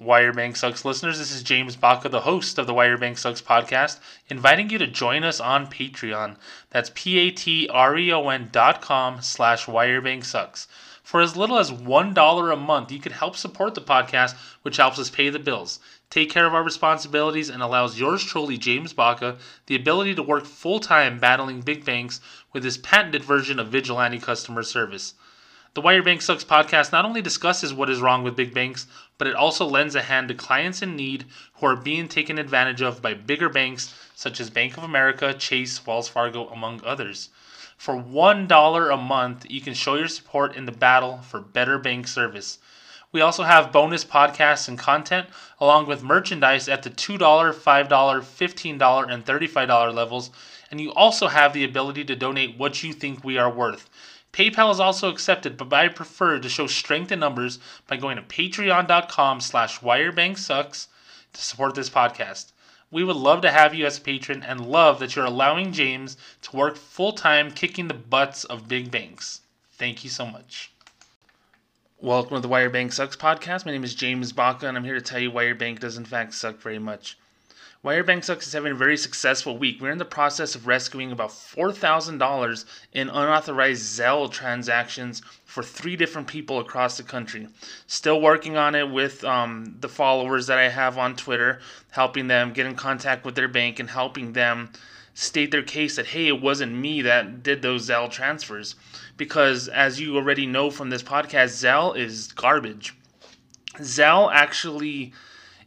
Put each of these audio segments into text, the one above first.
Why Your Bank Sucks listeners. This is James Baca, the host of the Wire Why Your Bank Sucks podcast, inviting you to join us on Patreon. That's P-A-T-R-E-O-N dot com slash Why Your Bank Sucks. For as little as $1 a month, you can help support the podcast, which helps us pay the bills, take care of our responsibilities, and allows yours truly, James Baca, the ability to work full-time battling big banks with this patented version of vigilante customer service. The Why Your Bank Sucks podcast not only discusses what is wrong with big banks, but it also lends a hand to clients in need who are being taken advantage of by bigger banks such as Bank of America, Chase, Wells Fargo, among others. For $1 a month, you can show your support in the battle for better bank service. We also have bonus podcasts and content, along with merchandise at the $2, $5, $15, and $35 levels, and you also have the ability to donate what you think we are worth. PayPal is also accepted, but I prefer to show strength in numbers by going to patreon.com slash whyyourbanksucks to support this podcast. We would love to have you as a patron and love that you're allowing James to work full time kicking the butts of big banks. Thank you so much. Welcome to the Why Your Bank Sucks podcast. My name is James Baca, and I'm here to tell you why your bank does in fact suck very much. Why Your Bank Sucks is having a very successful week. We're in the process of rescuing about $4,000 in unauthorized Zelle transactions for three different people across the country. Still working on it with um, the followers that I have on Twitter, helping them get in contact with their bank and helping them state their case that, hey, it wasn't me that did those Zelle transfers. Because as you already know from this podcast, Zelle is garbage. Zelle actually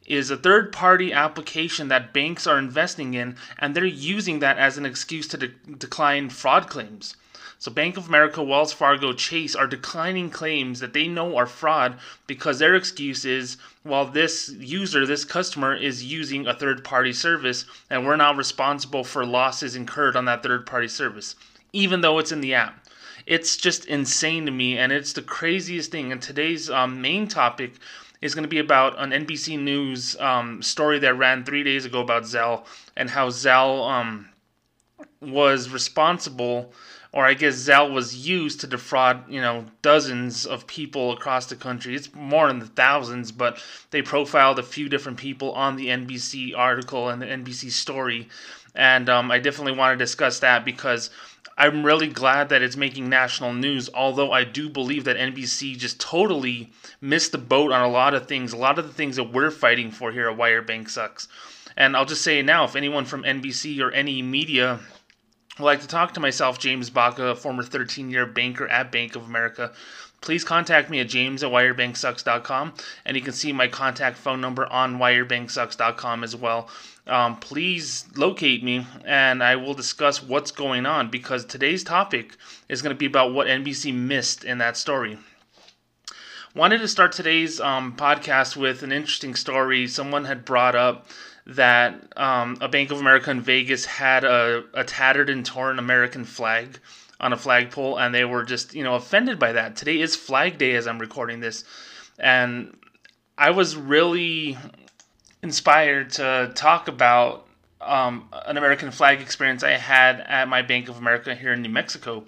is a third party application that banks are investing in, and they're using that as an excuse to de- decline fraud claims. So, Bank of America, Wells Fargo, Chase are declining claims that they know are fraud because their excuse is, well, this user, this customer is using a third party service, and we're not responsible for losses incurred on that third party service, even though it's in the app. It's just insane to me, and it's the craziest thing. And today's um, main topic is going to be about an NBC News um, story that ran three days ago about Zelle and how Zelle um, was responsible, or I guess Zelle was used to defraud, you know, dozens of people across the country. It's more in the thousands, but they profiled a few different people on the NBC article and the NBC story. And um, I definitely want to discuss that because I'm really glad that it's making national news, although I do believe that NBC just totally missed the boat on a lot of things, a lot of the things that we're fighting for here at Why Your Bank Sucks. And I'll just say now, if anyone from NBC or any media would like to talk to myself, James Baca, former 13 year banker at Bank of America, please contact me at james at whyyourbanksucks.com and you can see my contact phone number on whyyourbanksucks.com as well um, please locate me and i will discuss what's going on because today's topic is going to be about what nbc missed in that story wanted to start today's um, podcast with an interesting story someone had brought up that um, a bank of america in vegas had a, a tattered and torn american flag on a flagpole, and they were just you know offended by that. Today is Flag Day as I'm recording this, and I was really inspired to talk about um, an American flag experience I had at my Bank of America here in New Mexico.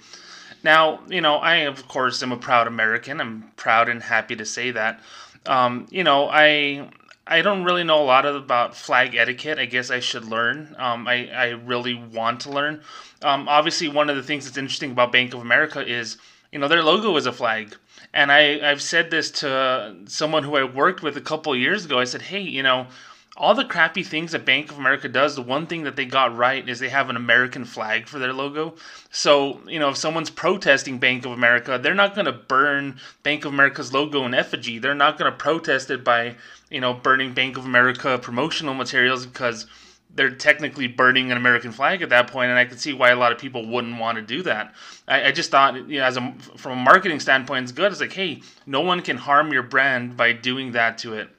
Now, you know, I of course am a proud American. I'm proud and happy to say that. Um, you know, I I don't really know a lot of, about flag etiquette. I guess I should learn. Um, I, I really want to learn. Um, obviously, one of the things that's interesting about Bank of America is, you know, their logo is a flag. And I, I've said this to someone who I worked with a couple years ago. I said, hey, you know, all the crappy things that Bank of America does, the one thing that they got right is they have an American flag for their logo. So, you know, if someone's protesting Bank of America, they're not going to burn Bank of America's logo in effigy. They're not going to protest it by, you know, burning Bank of America promotional materials because they're technically burning an American flag at that point, and I can see why a lot of people wouldn't want to do that. I, I just thought, you know, as a from a marketing standpoint, it's good. It's like, hey, no one can harm your brand by doing that to it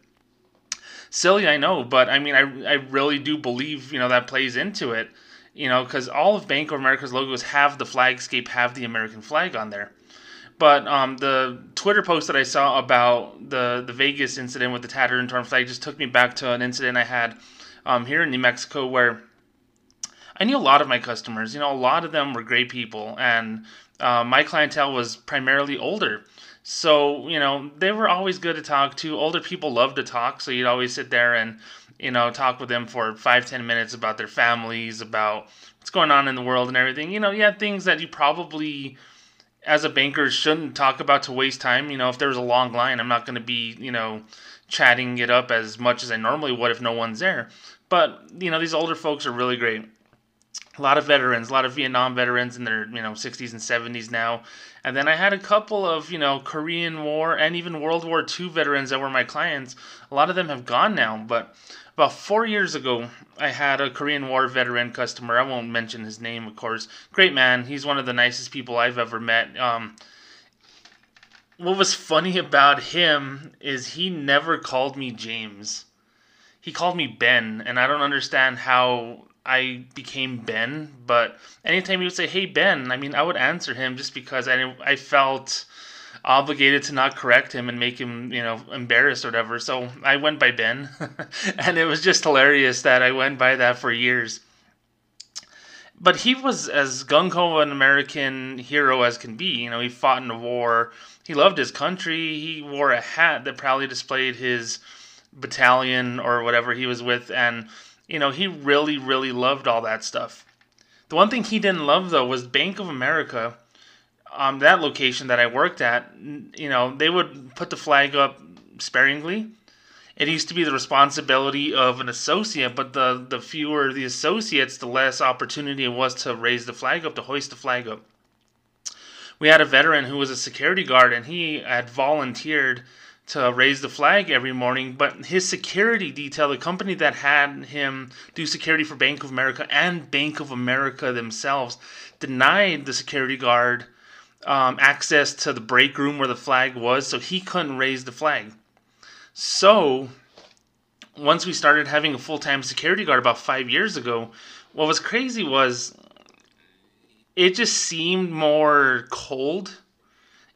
silly, I know, but I mean, I, I really do believe, you know, that plays into it, you know, because all of Bank of America's logos have the flagscape, have the American flag on there. But um, the Twitter post that I saw about the, the Vegas incident with the tattered and torn flag just took me back to an incident I had um, here in New Mexico where I knew a lot of my customers. You know, a lot of them were great people, and uh, my clientele was primarily older. So, you know, they were always good to talk to. Older people love to talk, so you'd always sit there and, you know, talk with them for five, ten minutes about their families, about what's going on in the world and everything. You know, had things that you probably as a banker shouldn't talk about to waste time. You know, if there's a long line, I'm not going to be, you know, chatting it up as much as I normally would if no one's there. But, you know, these older folks are really great. A lot of veterans, a lot of Vietnam veterans in their, you know, 60s and 70s now. And then I had a couple of, you know, Korean War and even World War II veterans that were my clients. A lot of them have gone now, but about four years ago, I had a Korean War veteran customer. I won't mention his name, of course. Great man. He's one of the nicest people I've ever met. Um, what was funny about him is he never called me James. He called me Ben, and I don't understand how I became Ben. But anytime he would say, "Hey Ben," I mean, I would answer him just because I I felt obligated to not correct him and make him, you know, embarrassed or whatever. So I went by Ben. and it was just hilarious that I went by that for years. But he was as gung ho an American hero as can be. You know, he fought in a war. He loved his country. He wore a hat that proudly displayed his battalion or whatever he was with. And, you know, he really, really loved all that stuff. The one thing he didn't love, though, was Bank of America um, that location that I worked at, you know, they would put the flag up sparingly. It used to be the responsibility of an associate, but the, the fewer the associates, the less opportunity it was to raise the flag up, to hoist the flag up. We had a veteran who was a security guard, and he had volunteered to raise the flag every morning. But his security detail, the company that had him do security for Bank of America and Bank of America themselves, denied the security guard um, access to the break room where the flag was, so he couldn't raise the flag. So, once we started having a full time security guard about five years ago, what was crazy was it just seemed more cold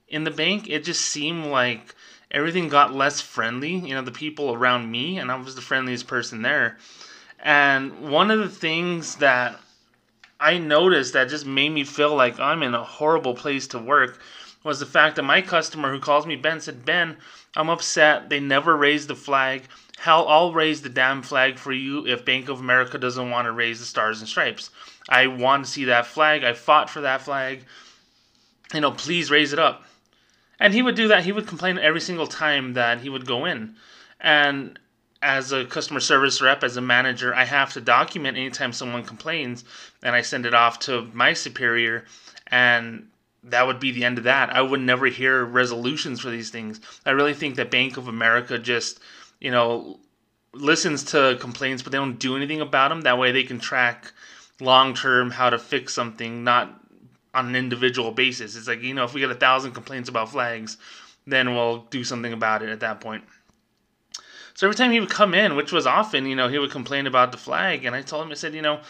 in the bank. It just seemed like everything got less friendly. You know, the people around me, and I was the friendliest person there. And one of the things that I noticed that just made me feel like I'm in a horrible place to work was the fact that my customer who calls me Ben said, Ben, I'm upset. They never raised the flag. Hell, I'll raise the damn flag for you if Bank of America doesn't want to raise the stars and stripes. I want to see that flag. I fought for that flag. You know, please raise it up. And he would do that. He would complain every single time that he would go in. And as a customer service rep, as a manager, I have to document anytime someone complains and I send it off to my superior and that would be the end of that. I would never hear resolutions for these things. I really think that Bank of America just, you know, listens to complaints, but they don't do anything about them. That way they can track long term how to fix something, not on an individual basis. It's like, you know, if we get a thousand complaints about flags, then we'll do something about it at that point. So every time he would come in, which was often, you know, he would complain about the flag, and I told him, I said, you know,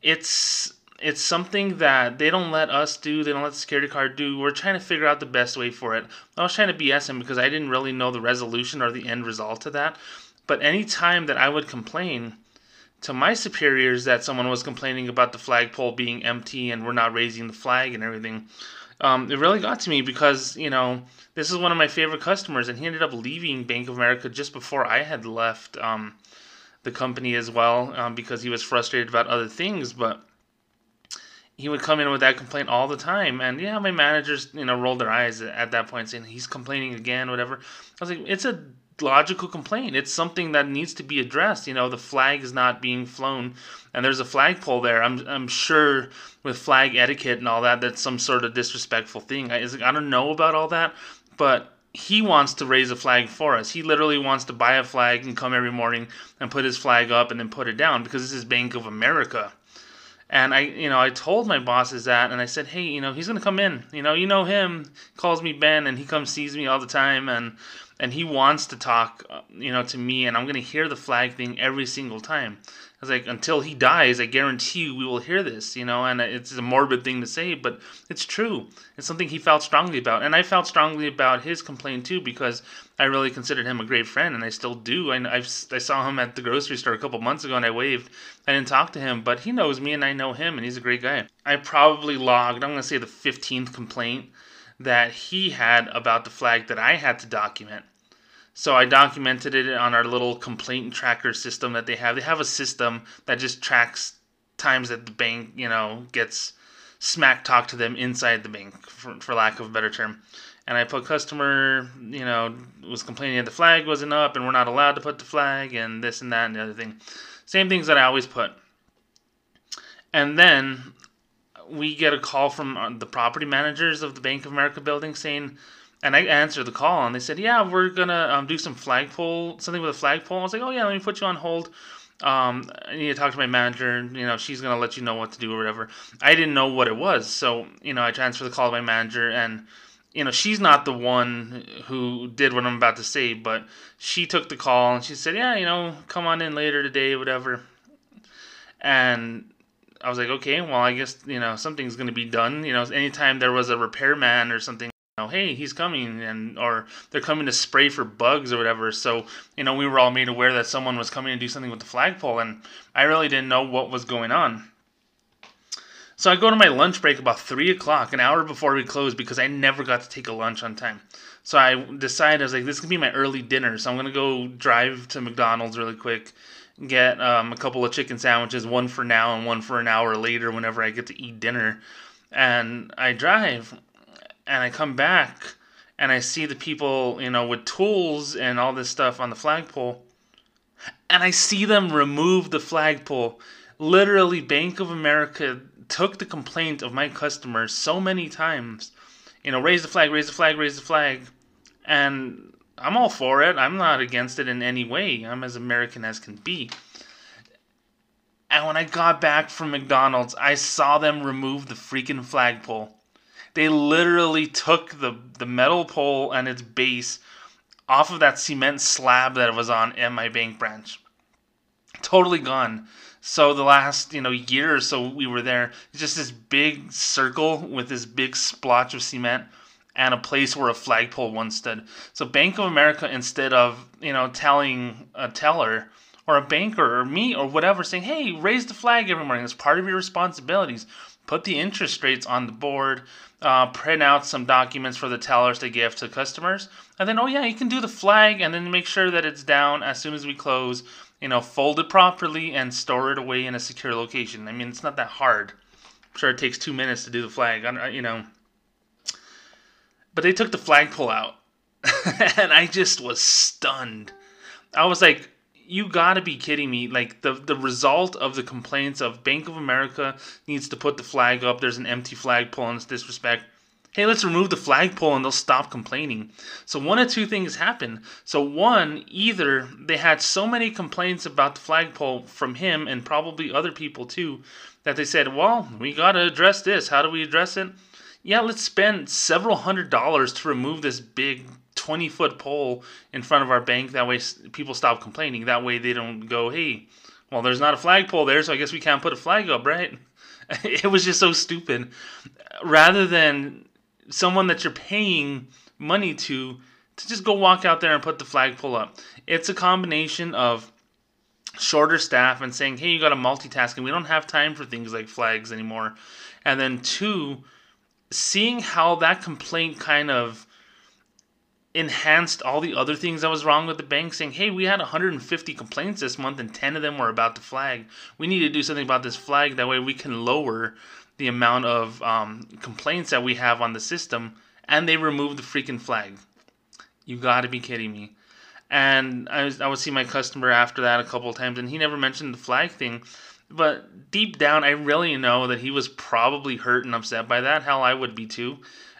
it's it's something that they don't let us do. They don't let the security guard do. We're trying to figure out the best way for it. I was trying to BS him because I didn't really know the resolution or the end result of that. But any time that I would complain to my superiors that someone was complaining about the flagpole being empty and we're not raising the flag and everything, um, it really got to me because you know this is one of my favorite customers, and he ended up leaving Bank of America just before I had left um, the company as well um, because he was frustrated about other things. But he would come in with that complaint all the time, and yeah, my managers you know rolled their eyes at that point, saying he's complaining again, whatever. I was like, it's a logical complaint. It's something that needs to be addressed. You know, the flag is not being flown, and there's a flagpole there. I'm I'm sure with flag etiquette and all that, that's some sort of disrespectful thing. I, I don't know about all that, but he wants to raise a flag for us. He literally wants to buy a flag and come every morning and put his flag up and then put it down because this is Bank of America. And I, you know, I told my bosses that, and I said, hey, you know, he's gonna come in. You know, you know him. Calls me Ben, and he comes sees me all the time, and and he wants to talk, uh, you know, to me, and I'm gonna hear the flag thing every single time. I was like, until he dies, I guarantee you we will hear this, you know, and it's a morbid thing to say, but it's true. It's something he felt strongly about, and I felt strongly about his complaint too because I really considered him a great friend, and I still do. I I've, i saw him at the grocery store a couple months ago, and I waved. I didn't talk to him, but he knows me, and I know him, and he's a great guy. I probably logged, I'm gonna say the 15th complaint that he had about the flag that I had to document. So I documented it on our little complaint tracker system that they have. They have a system that just tracks times that the bank, you know, gets smack talk to them inside the bank, for, for lack of a better term. And I put customer, you know, was complaining that the flag wasn't up and we're not allowed to put the flag and this and that and the other thing. Same things that I always put. And then we get a call from uh, the property managers of the Bank of America building saying, and I answered the call, and they said, "Yeah, we're gonna um, do some flagpole, something with a flagpole." I was like, "Oh yeah, let me put you on hold. Um, I need to talk to my manager. You know, she's gonna let you know what to do or whatever." I didn't know what it was, so you know, I transferred the call to my manager, and you know, she's not the one who did what I'm about to say, but she took the call and she said, "Yeah, you know, come on in later today, whatever." And I was like, okay, well, I guess you know something's going to be done. You know, anytime there was a repairman or something, you know, hey, he's coming, and or they're coming to spray for bugs or whatever. So you know, we were all made aware that someone was coming to do something with the flagpole, and I really didn't know what was going on. So I go to my lunch break about three o'clock, an hour before we close, because I never got to take a lunch on time. So I decided I was like, this could be my early dinner, so I'm gonna go drive to McDonald's really quick get um, a couple of chicken sandwiches, one for now and one for an hour later whenever I get to eat dinner. And I drive and I come back and I see the people, you know, with tools and all this stuff on the flagpole. And I see them remove the flagpole. Literally, Bank of America took the complaint of my customers so many times. You know, raise the flag, raise the flag, raise the flag. And I'm all for it. I'm not against it in any way. I'm as American as can be. And when I got back from McDonald's, I saw them remove the freaking flagpole. They literally took the, the metal pole and its base off of that cement slab that it was on my bank branch. Totally gone. So the last, you know, year or so we were there, just this big circle with this big splotch of cement and a place where a flagpole once stood. So Bank of America, instead of you know telling a teller or a banker or me or whatever, saying, "Hey, raise the flag every morning. It's part of your responsibilities. Put the interest rates on the board. Uh, print out some documents for the tellers to give to customers, and then oh yeah, you can do the flag, and then make sure that it's down as soon as we close. You know, fold it properly and store it away in a secure location. I mean, it's not that hard. I'm sure it takes two minutes to do the flag. I, you know." But they took the flagpole out. and I just was stunned. I was like, you gotta be kidding me. Like the the result of the complaints of Bank of America needs to put the flag up. There's an empty flagpole and it's disrespect. Hey, let's remove the flagpole and they'll stop complaining. So one of two things happened. So one, either they had so many complaints about the flagpole from him and probably other people too, that they said, Well, we gotta address this. How do we address it? Yeah, let's spend several hundred dollars to remove this big 20 foot pole in front of our bank. That way people stop complaining. That way they don't go, hey, well, there's not a flagpole there, so I guess we can't put a flag up, right? It was just so stupid. Rather than someone that you're paying money to to just go walk out there and put the flagpole up. It's a combination of shorter staff and saying, hey, you got to multitask and we don't have time for things like flags anymore. And then two, seeing how that complaint kind of enhanced all the other things that was wrong with the bank saying hey we had 150 complaints this month and 10 of them were about the flag. We need to do something about this flag. That way we can lower the amount of um, complaints that we have on the system and they removed the freaking flag. You gotta be kidding me. And I, was, I would see my customer after that a couple times and he never mentioned the flag thing but deep down, I really know that he was probably hurt and upset by that. Hell, I would be too.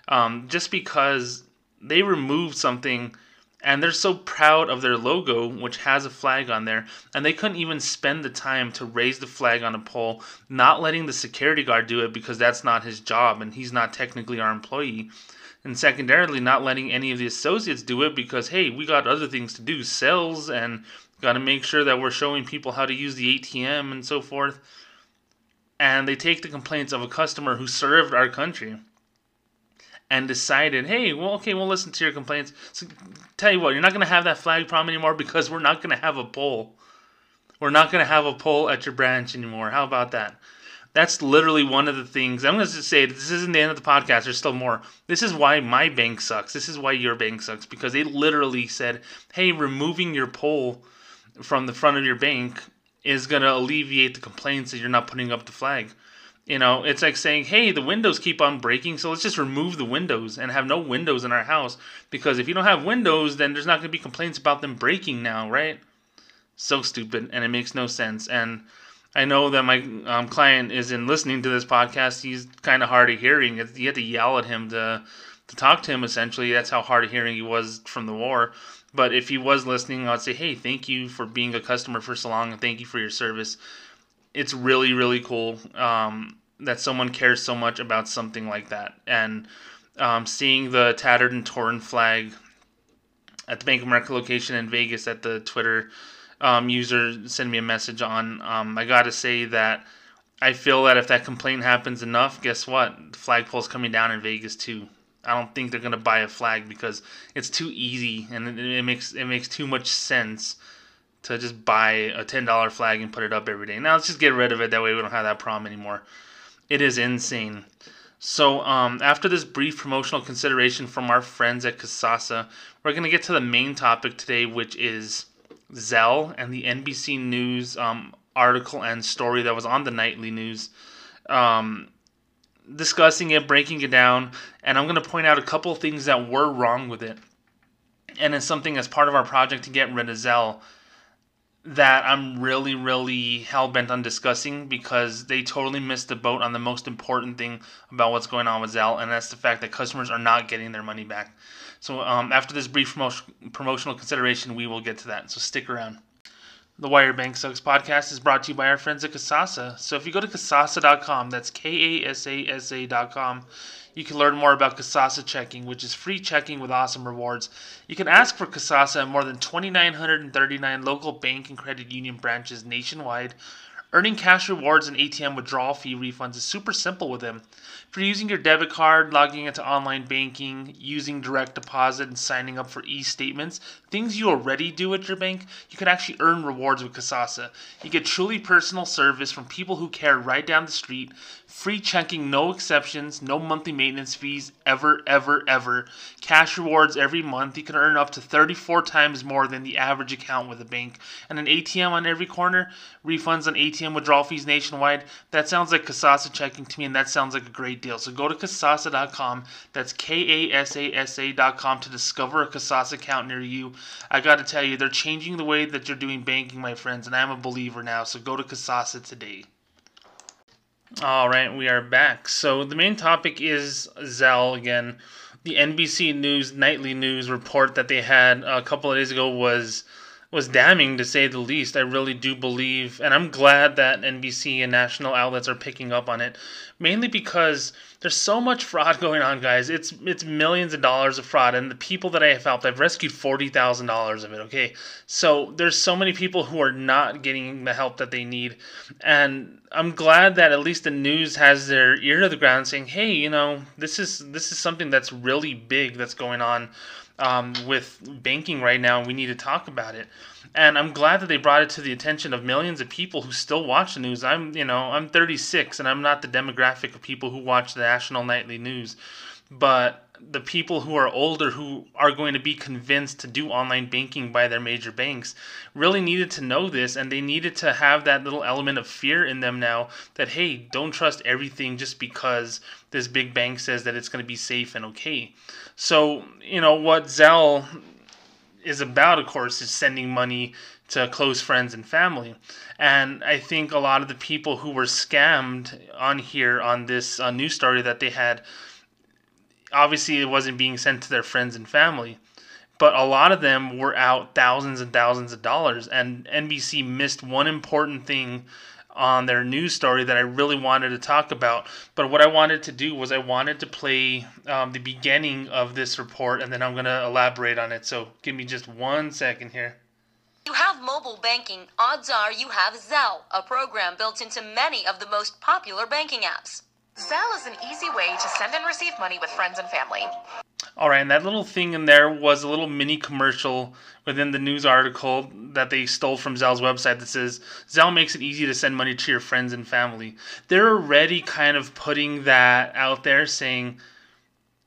Um, just because they removed something and they're so proud of their logo, which has a flag on there, and they couldn't even spend the time to raise the flag on a pole, not letting the security guard do it because that's not his job and he's not technically our employee. And secondarily, not letting any of the associates do it because, hey, we got other things to do, sales and Got to make sure that we're showing people how to use the ATM and so forth. And they take the complaints of a customer who served our country and decided, hey, well, okay, we'll listen to your complaints. So, tell you what, you're not going to have that flag problem anymore because we're not going to have a pole. We're not going to have a pole at your branch anymore. How about that? That's literally one of the things. I'm going to say this isn't the end of the podcast. There's still more. This is why my bank sucks. This is why your bank sucks because they literally said, "Hey, removing your pole from the front of your bank is going to alleviate the complaints that you're not putting up the flag." You know, it's like saying, "Hey, the windows keep on breaking, so let's just remove the windows and have no windows in our house because if you don't have windows, then there's not going to be complaints about them breaking now, right?" So stupid and it makes no sense and I know that my um, client isn't listening to this podcast. He's kind of hard of hearing. You had to yell at him to to talk to him. Essentially, that's how hard of hearing he was from the war. But if he was listening, I'd say, hey, thank you for being a customer for so long, and thank you for your service. It's really, really cool um, that someone cares so much about something like that. And um, seeing the tattered and torn flag at the Bank of America location in Vegas at the Twitter um, user send me a message on. Um, I got to say that I feel that if that complaint happens enough, guess what? The flagpole's coming down in Vegas too. I don't think they're gonna buy a flag because it's too easy and it, it makes it makes too much sense to just buy a ten dollar flag and put it up every day. Now let's just get rid of it. That way we don't have that problem anymore. It is insane. So um, after this brief promotional consideration from our friends at Kasasa, we're gonna get to the main topic today, which is Zelle and the NBC News um, article and story that was on the nightly news, um, discussing it, breaking it down, and I'm going to point out a couple things that were wrong with it. And it's something as part of our project to get rid of Zelle that I'm really, really hell bent on discussing because they totally missed the boat on the most important thing about what's going on with Zelle, and that's the fact that customers are not getting their money back. So um, after this brief promotion, promotional consideration, we will get to that. So stick around. The Why Your Bank Sucks podcast is brought to you by our friends at Kasasa. So if you go to kasasa.com, that's K A S A S A.com, you can learn more about Kasasa checking, which is free checking with awesome rewards. You can ask for Kasasa at more than 2,939 local bank and credit union branches nationwide Earning cash rewards and ATM withdrawal fee refunds is super simple with them. If you're using your debit card, logging into online banking, using direct deposit, and signing up for e statements, things you already do at your bank, you can actually earn rewards with Kasasa. You get truly personal service from people who care right down the street, free checking, no exceptions, no monthly maintenance fees, ever, ever, ever. Cash rewards every month. You can earn up to 34 times more than the average account with a bank. And an ATM on every corner, refunds on ATM withdrawal fees nationwide. That sounds like Kasasa checking to me, and that sounds like a great deal. So go to kasasa.com. That's K A S A S A.com to discover a Kasasa account near you. I got to tell you, they're changing the way that you're doing banking, my friends, and I'm a believer now. So go to Kasasa today. All right, we are back. So the main topic is Zelle again. The NBC News nightly news report that they had a couple of days ago was was damning to say the least. I really do believe, and I'm glad that NBC and national outlets are picking up on it, mainly because there's so much fraud going on, guys. It's it's millions of dollars of fraud, and the people that I have helped, I've rescued forty thousand dollars of it. Okay, so there's so many people who are not getting the help that they need, and I'm glad that at least the news has their ear to the ground, saying, "Hey, you know, this is this is something that's really big that's going on." um, with banking right now, we need to talk about it. And I'm glad that they brought it to the attention of millions of people who still watch the news. I'm, you know, I'm 36, and I'm not the demographic of people who watch the national nightly news, but the people who are older who are going to be convinced to do online banking by their major banks really needed to know this and they needed to have that little element of fear in them now that hey don't trust everything just because this big bank says that it's going to be safe and okay. So, you know, what Zelle is about, of course, is sending money to close friends and family. And I think a lot of the people who were scammed on here on this uh, news story that they had, obviously it wasn't being sent to their friends and family. But a lot of them were out thousands and thousands of dollars. And NBC missed one important thing on their news story that I really wanted to talk about. But what I wanted to do was I wanted to play um, the beginning of this report and then I'm going to elaborate on it. So give me just one second here. You have mobile banking, odds are you have Zelle, a program built into many of the most popular banking apps. Zelle is an easy way to send and receive money with friends and family. All right, and that little thing in there was a little mini commercial within the news article that they stole from Zelle's website that says Zelle makes it easy to send money to your friends and family. They're already kind of putting that out there saying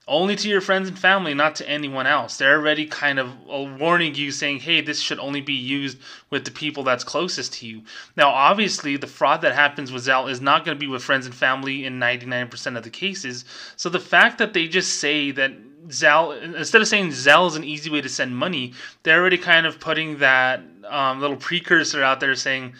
only to your friends and family, not to anyone else. They're already kind of uh, warning you, saying, hey, this should only be used with the people that's closest to you. Now, obviously, the fraud that happens with Zelle is not going to be with friends and family in 99% of the cases. So the fact that they just say that Zelle, instead of saying Zelle is an easy way to send money, they're already kind of putting that um, little precursor out there saying,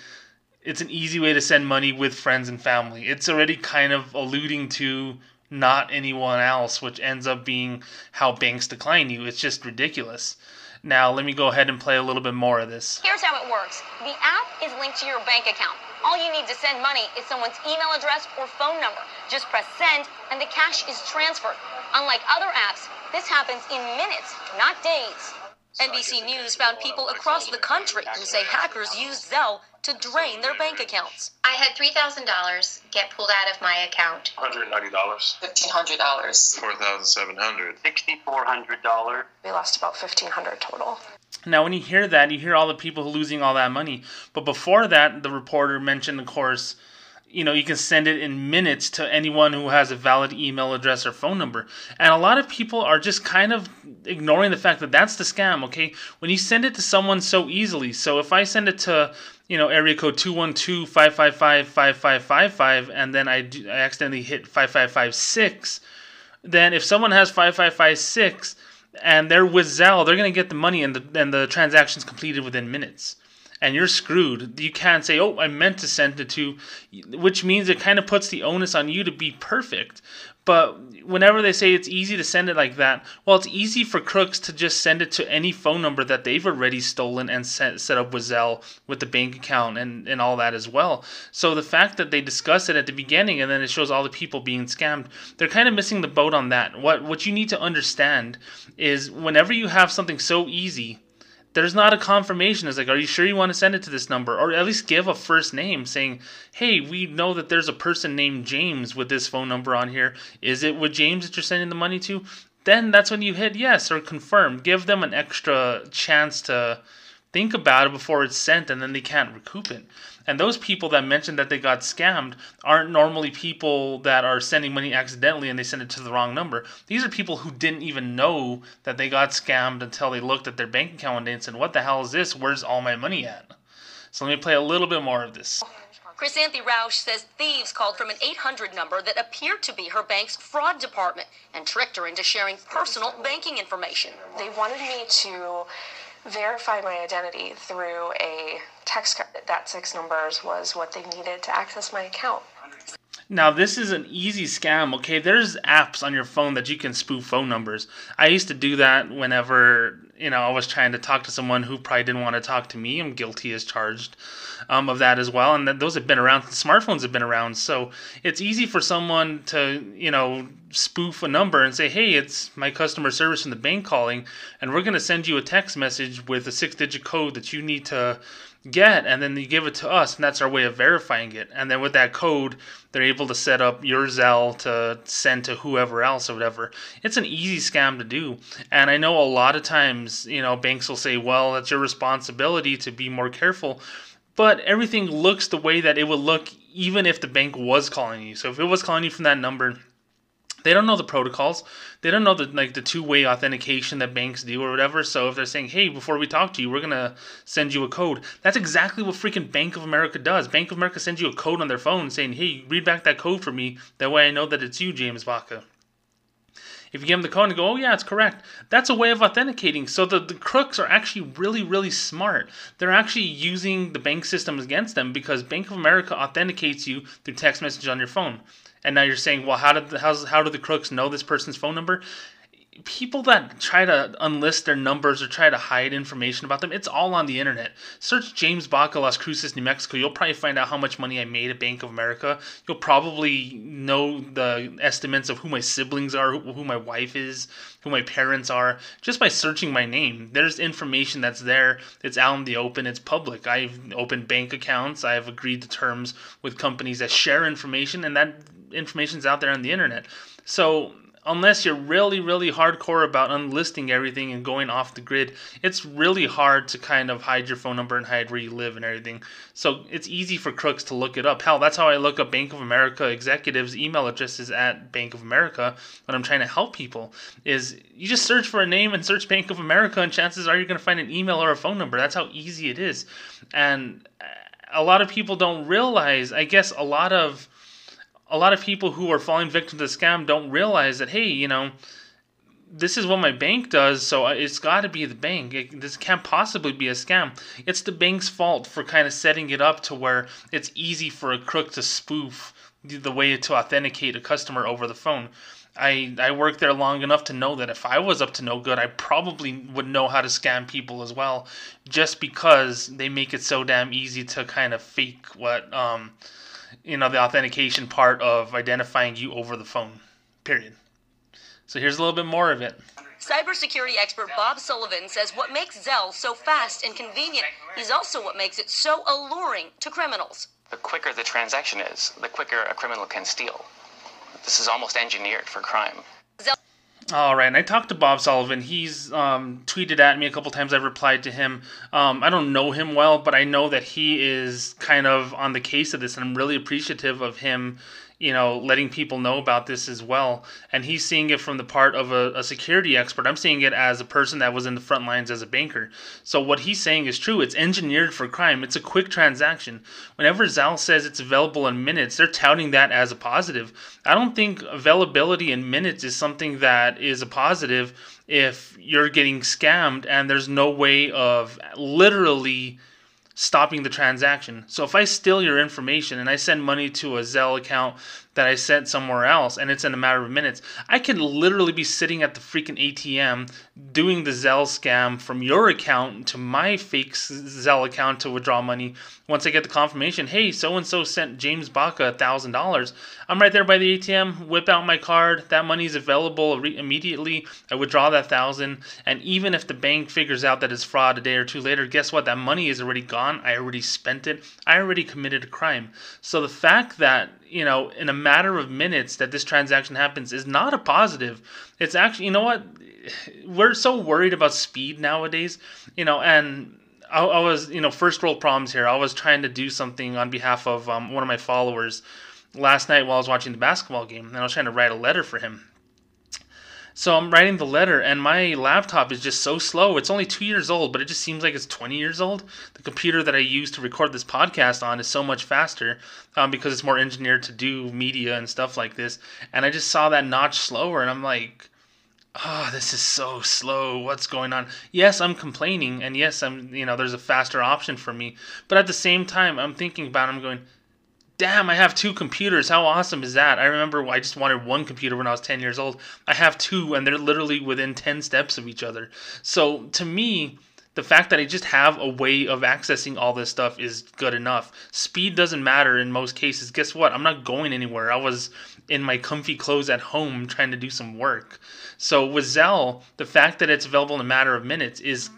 it's an easy way to send money with friends and family. It's already kind of alluding to not anyone else, which ends up being how banks decline you. It's just ridiculous. Now, let me go ahead and play a little bit more of this. Here's how it works the app is linked to your bank account. All you need to send money is someone's email address or phone number. Just press send, and the cash is transferred. Unlike other apps, this happens in minutes, not days. NBC News found people across the country who say hackers used Zelle to drain their bank accounts. I had $3,000 get pulled out of my account. $190. $1,500. 4,700. $6,400. We lost about 1500 total. Now, when you hear that, you hear all the people losing all that money. But before that, the reporter mentioned, of course, you know, you can send it in minutes to anyone who has a valid email address or phone number. And a lot of people are just kind of ignoring the fact that that's the scam, okay? When you send it to someone so easily. So if I send it to, you know, area code 212-555-5555 and then I, do, I accidentally hit 5556, then if someone has 5556 and they're with Zelle, they're going to get the money and the and the transaction's completed within minutes and you're screwed. You can't say, "Oh, I meant to send it to," which means it kind of puts the onus on you to be perfect. But whenever they say it's easy to send it like that, well, it's easy for crooks to just send it to any phone number that they've already stolen and set, set up with Zelle with the bank account and, and all that as well. So the fact that they discuss it at the beginning and then it shows all the people being scammed, they're kind of missing the boat on that. What what you need to understand is whenever you have something so easy there's not a confirmation. It's like, are you sure you want to send it to this number? Or at least give a first name saying, hey, we know that there's a person named James with this phone number on here. Is it with James that you're sending the money to? Then that's when you hit yes or confirm. Give them an extra chance to think about it before it's sent and then they can't recoup it. And those people that mentioned that they got scammed aren't normally people that are sending money accidentally and they send it to the wrong number. These are people who didn't even know that they got scammed until they looked at their bank account one day and said, What the hell is this? Where's all my money at? So let me play a little bit more of this. Chrysanthi Roush says thieves called from an 800 number that appeared to be her bank's fraud department and tricked her into sharing personal banking information. They wanted me to verify my identity through a text card. That six numbers was what they needed to access my account. Now, this is an easy scam, okay? There's apps on your phone that you can spoof phone numbers. I used to do that whenever, you know, I was trying to talk to someone who probably didn't want to talk to me. I'm guilty as charged um, of that as well. And those have been around, smartphones have been around. So it's easy for someone to, you know, spoof a number and say, hey, it's my customer service from the bank calling, and we're going to send you a text message with a six digit code that you need to get and then you give it to us and that's our way of verifying it and then with that code they're able to set up your Zelle to send to whoever else or whatever it's an easy scam to do and i know a lot of times you know banks will say well that's your responsibility to be more careful but everything looks the way that it would look even if the bank was calling you so if it was calling you from that number they don't know the protocols. They don't know the like the two-way authentication that banks do or whatever. So if they're saying, "Hey, before we talk to you, we're gonna send you a code," that's exactly what freaking Bank of America does. Bank of America sends you a code on their phone saying, "Hey, read back that code for me. That way I know that it's you, James Baca." If you give them the code and go, oh yeah, it's correct, that's a way of authenticating. So the, the crooks are actually really, really smart. They're actually using the bank system against them because Bank of America authenticates you through text message on your phone. And now you're saying, well, how did the, how's, how do the crooks know this person's phone number? People that try to unlist their numbers or try to hide information about them, it's all on the internet. Search James Baca Las Cruces, New Mexico. You'll probably find out how much money I made at Bank of America. You'll probably know the estimates of who my siblings are, who my wife is, who my parents are, just by searching my name. There's information that's there. It's out in the open. It's public. I've opened bank accounts. I've agreed to terms with companies that share information, and that information's out there on the internet. So unless you're really, really hardcore about unlisting everything and going off the grid, it's really hard to kind of hide your phone number and hide where you live and everything. So it's easy for crooks to look it up. Hell, that's how I look up Bank of America executives' email addresses at Bank of America when I'm trying to help people. Is you just search for a name and search Bank of America, and chances are you're going to find an email or a phone number. That's how easy it is. And a lot of people don't realize, I guess, a lot of a lot of people who are falling victim to scam don't realize that hey, you know, this is what my bank does, so it's got to be the bank. It, this can't possibly be a scam. It's the bank's fault for kind of setting it up to where it's easy for a crook to spoof the way to authenticate a customer over the phone. I I worked there long enough to know that if I was up to no good, I probably would know how to scam people as well, just because they make it so damn easy to kind of fake what um you know, the authentication part of identifying you over the phone. Period. So here's a little bit more of it. Cybersecurity expert Bob Sullivan says what makes Zelle so fast and convenient is also what makes it so alluring to criminals. The quicker the transaction is, the quicker a criminal can steal. This is almost engineered for crime. All right, and I talked to Bob Sullivan. He's um, tweeted at me a couple times. I've replied to him. Um, I don't know him well, but I know that he is kind of on the case of this, and I'm really appreciative of him you know, letting people know about this as well. And he's seeing it from the part of a, a, security expert. I'm seeing it as a person that was in the front lines as a banker. So what he's saying is true. It's engineered for crime. It's a quick transaction. Whenever Zelle says it's available in minutes, they're touting that as a positive. I don't think availability in minutes is something that is a positive if you're getting scammed and there's no way of literally stopping the transaction. So if I steal your information and I send money to a Zelle account that I sent somewhere else and it's in a matter of minutes, I could literally be sitting at the freaking ATM doing the Zelle scam from your account to my fake Zelle account to withdraw money. Once I get the confirmation, hey, so and so sent James Baca a thousand dollars. I'm right there by the ATM, whip out my card, that money is available re- immediately. I withdraw that thousand, and even if the bank figures out that it's fraud a day or two later, guess what? That money is already gone. I already spent it. I already committed a crime. So the fact that you know, in a matter of minutes that this transaction happens is not a positive. It's actually, you know what? We're so worried about speed nowadays, you know, and I, I was, you know, first world problems here. I was trying to do something on behalf of um, one of my followers last night while I was watching the basketball game, and I was trying to write a letter for him. So I'm writing the letter, and my laptop is just so slow. It's only two years old, but it just seems like it's 20 years old. The computer that I use to record this podcast on is so much faster um, because it's more engineered to do media and stuff like this. And I just saw that notch slower, and I'm like, oh, this is so slow. What's going on? Yes, I'm complaining, and yes, I'm you know there's a faster option for me. But at the same time, I'm thinking about. It, I'm going damn, I have two computers. How awesome is that? I remember I just wanted one computer when I was 10 years old. I have two, and they're literally within 10 steps of each other. So to me, the fact that I just have a way of accessing all this stuff is good enough. Speed doesn't matter in most cases. Guess what? I'm not going anywhere. I was in my comfy clothes at home trying to do some work. So with Zelle, the fact that it's available in a matter of minutes is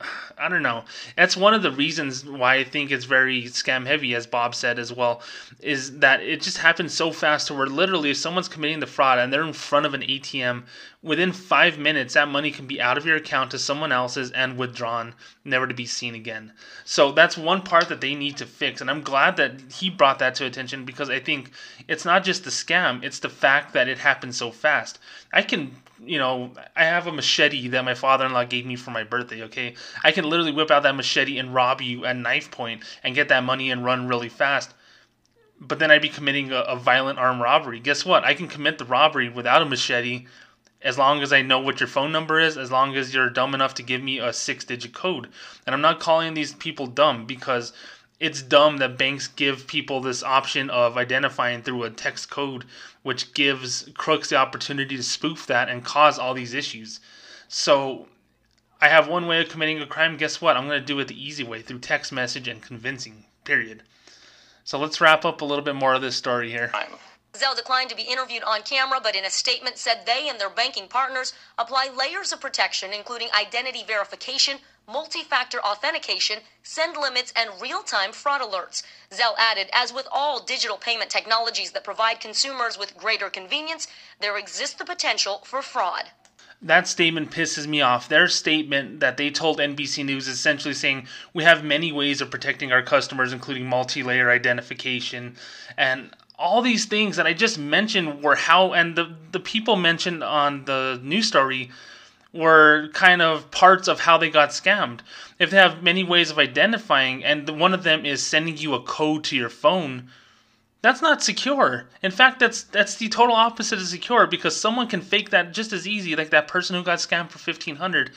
I don't know. That's one of the reasons why I think it's very scam heavy, as Bob said as well, is that it just happens so fast to where literally if someone's committing the fraud and they're in front of an ATM, within five minutes that money can be out of your account to someone else's and withdrawn, never to be seen again. So that's one part that they need to fix. And I'm glad that he brought that to attention because I think it's not just the scam, it's the fact that it happens so fast. I can you know, I have a machete that my father-in-law gave me for my birthday. Okay, I can literally whip out that machete and rob you at knife point and get that money and run really fast. But then I'd be committing a, a violent armed robbery. Guess what? I can commit the robbery without a machete as long as I know what your phone number is, as long as you're dumb enough to give me a six digit code. And I'm not calling these people dumb because it's dumb that banks give people this option of identifying through a text code, which gives crooks the opportunity to spoof that and cause all these issues. So I have one way of committing a crime. Guess what? I'm going to do it the easy way through text message and convincing. Period. So let's wrap up a little bit more of this story here. Zelle declined to be interviewed on camera, but in a statement said they and their banking partners apply layers of protection, including identity verification, multi factor authentication, send limits, and real time fraud alerts. Zelle added, as with all digital payment technologies that provide consumers with greater convenience, there exists the potential for fraud. That statement pisses me off. Their statement that they told NBC News is essentially saying we have many ways of protecting our customers, including multi layer identification and all these things that I just mentioned were how, and the, the people mentioned on the news story were kind of parts of how they got scammed. If they have many ways of identifying, and one of them is sending you a code to your phone, that's not secure. In fact, that's that's the total opposite of secure because someone can fake that just as easy, like that person who got scammed for fifteen hundred.